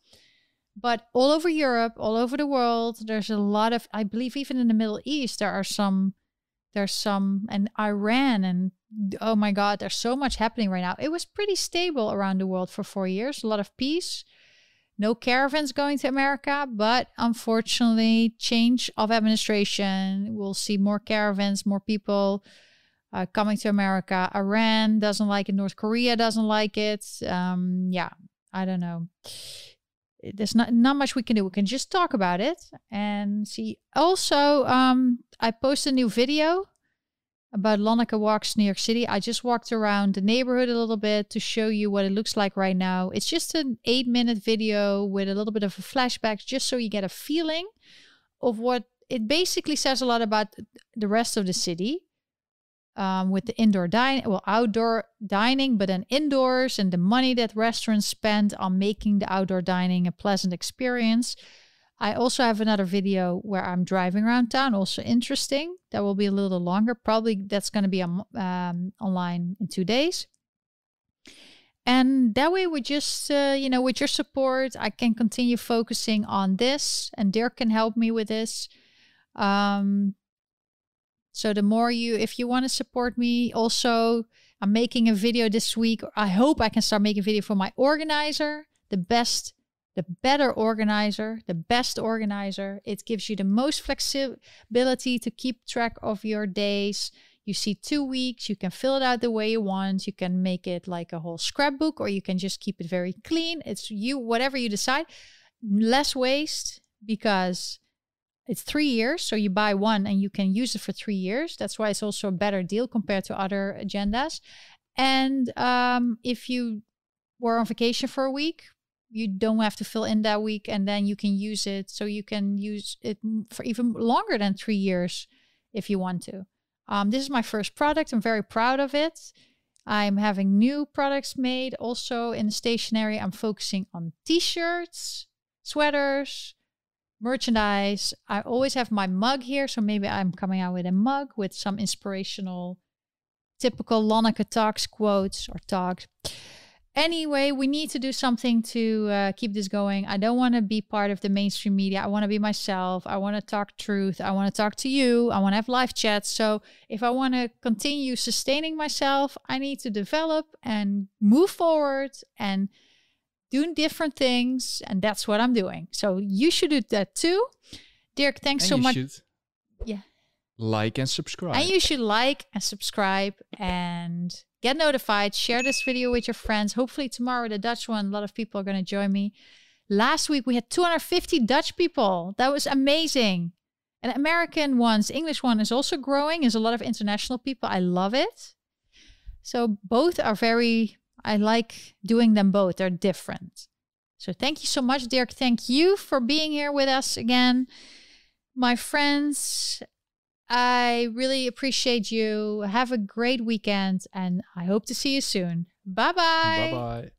But all over Europe, all over the world, there's a lot of. I believe even in the Middle East, there are some. There's some, and Iran, and oh my God, there's so much happening right now. It was pretty stable around the world for four years. A lot of peace no caravans going to America, but unfortunately, change of administration. We'll see more caravans, more people uh, coming to America. Iran doesn't like it. North Korea doesn't like it. Um, yeah, I don't know. There's not not much we can do. We can just talk about it and see. Also, um, I posted a new video about Lonneke Walks New York City. I just walked around the neighborhood a little bit to show you what it looks like right now. It's just an eight minute video with a little bit of a flashback, just so you get a feeling of what it basically says a lot about the rest of the city. Um, with the indoor dining, well, outdoor dining, but then indoors, and the money that restaurants spend on making the outdoor dining a pleasant experience. I also have another video where I'm driving around town, also interesting. That will be a little longer. Probably that's going to be um, um, online in two days. And that way, we just, uh, you know, with your support, I can continue focusing on this, and Dirk can help me with this. Um, so the more you, if you want to support me, also, I'm making a video this week. I hope I can start making video for my organizer, the best the better organizer, the best organizer. It gives you the most flexibility to keep track of your days. You see two weeks, you can fill it out the way you want. You can make it like a whole scrapbook or you can just keep it very clean. It's you, whatever you decide. Less waste because it's three years. So you buy one and you can use it for three years. That's why it's also a better deal compared to other agendas. And um, if you were on vacation for a week, you don't have to fill in that week and then you can use it so you can use it for even longer than three years if you want to um, this is my first product i'm very proud of it i'm having new products made also in the stationery i'm focusing on t-shirts sweaters merchandise. I always have my mug here, so maybe I'm coming out with a mug with some inspirational, typical Lonneke talks quotes or talks. Anyway, we need to do something to uh, keep this going. I don't want to be part of the mainstream media. I want to be myself. I want to talk truth. I want to talk to you. I want to have live chats. So, if I want to continue sustaining myself, I need to develop and move forward and doing different things. And that's what I'm doing. So, you should do that too. Dirk, thanks
And
so
you
much.
should
Yeah.
Like and subscribe.
And you should like and subscribe and get notified. Share this video with your friends. Hopefully, tomorrow, the Dutch one, a lot of people are going to join me. Last week, we had 250 Dutch people. That was amazing. And American ones, English one is also growing. There's a lot of international people. I love it. So, both are very, I like doing them both. They're different. So, thank you so much, Dirk. Thank you for being here with us again. My friends, I really appreciate you. Have a great weekend and I hope to see you soon. Bye bye.
Bye bye.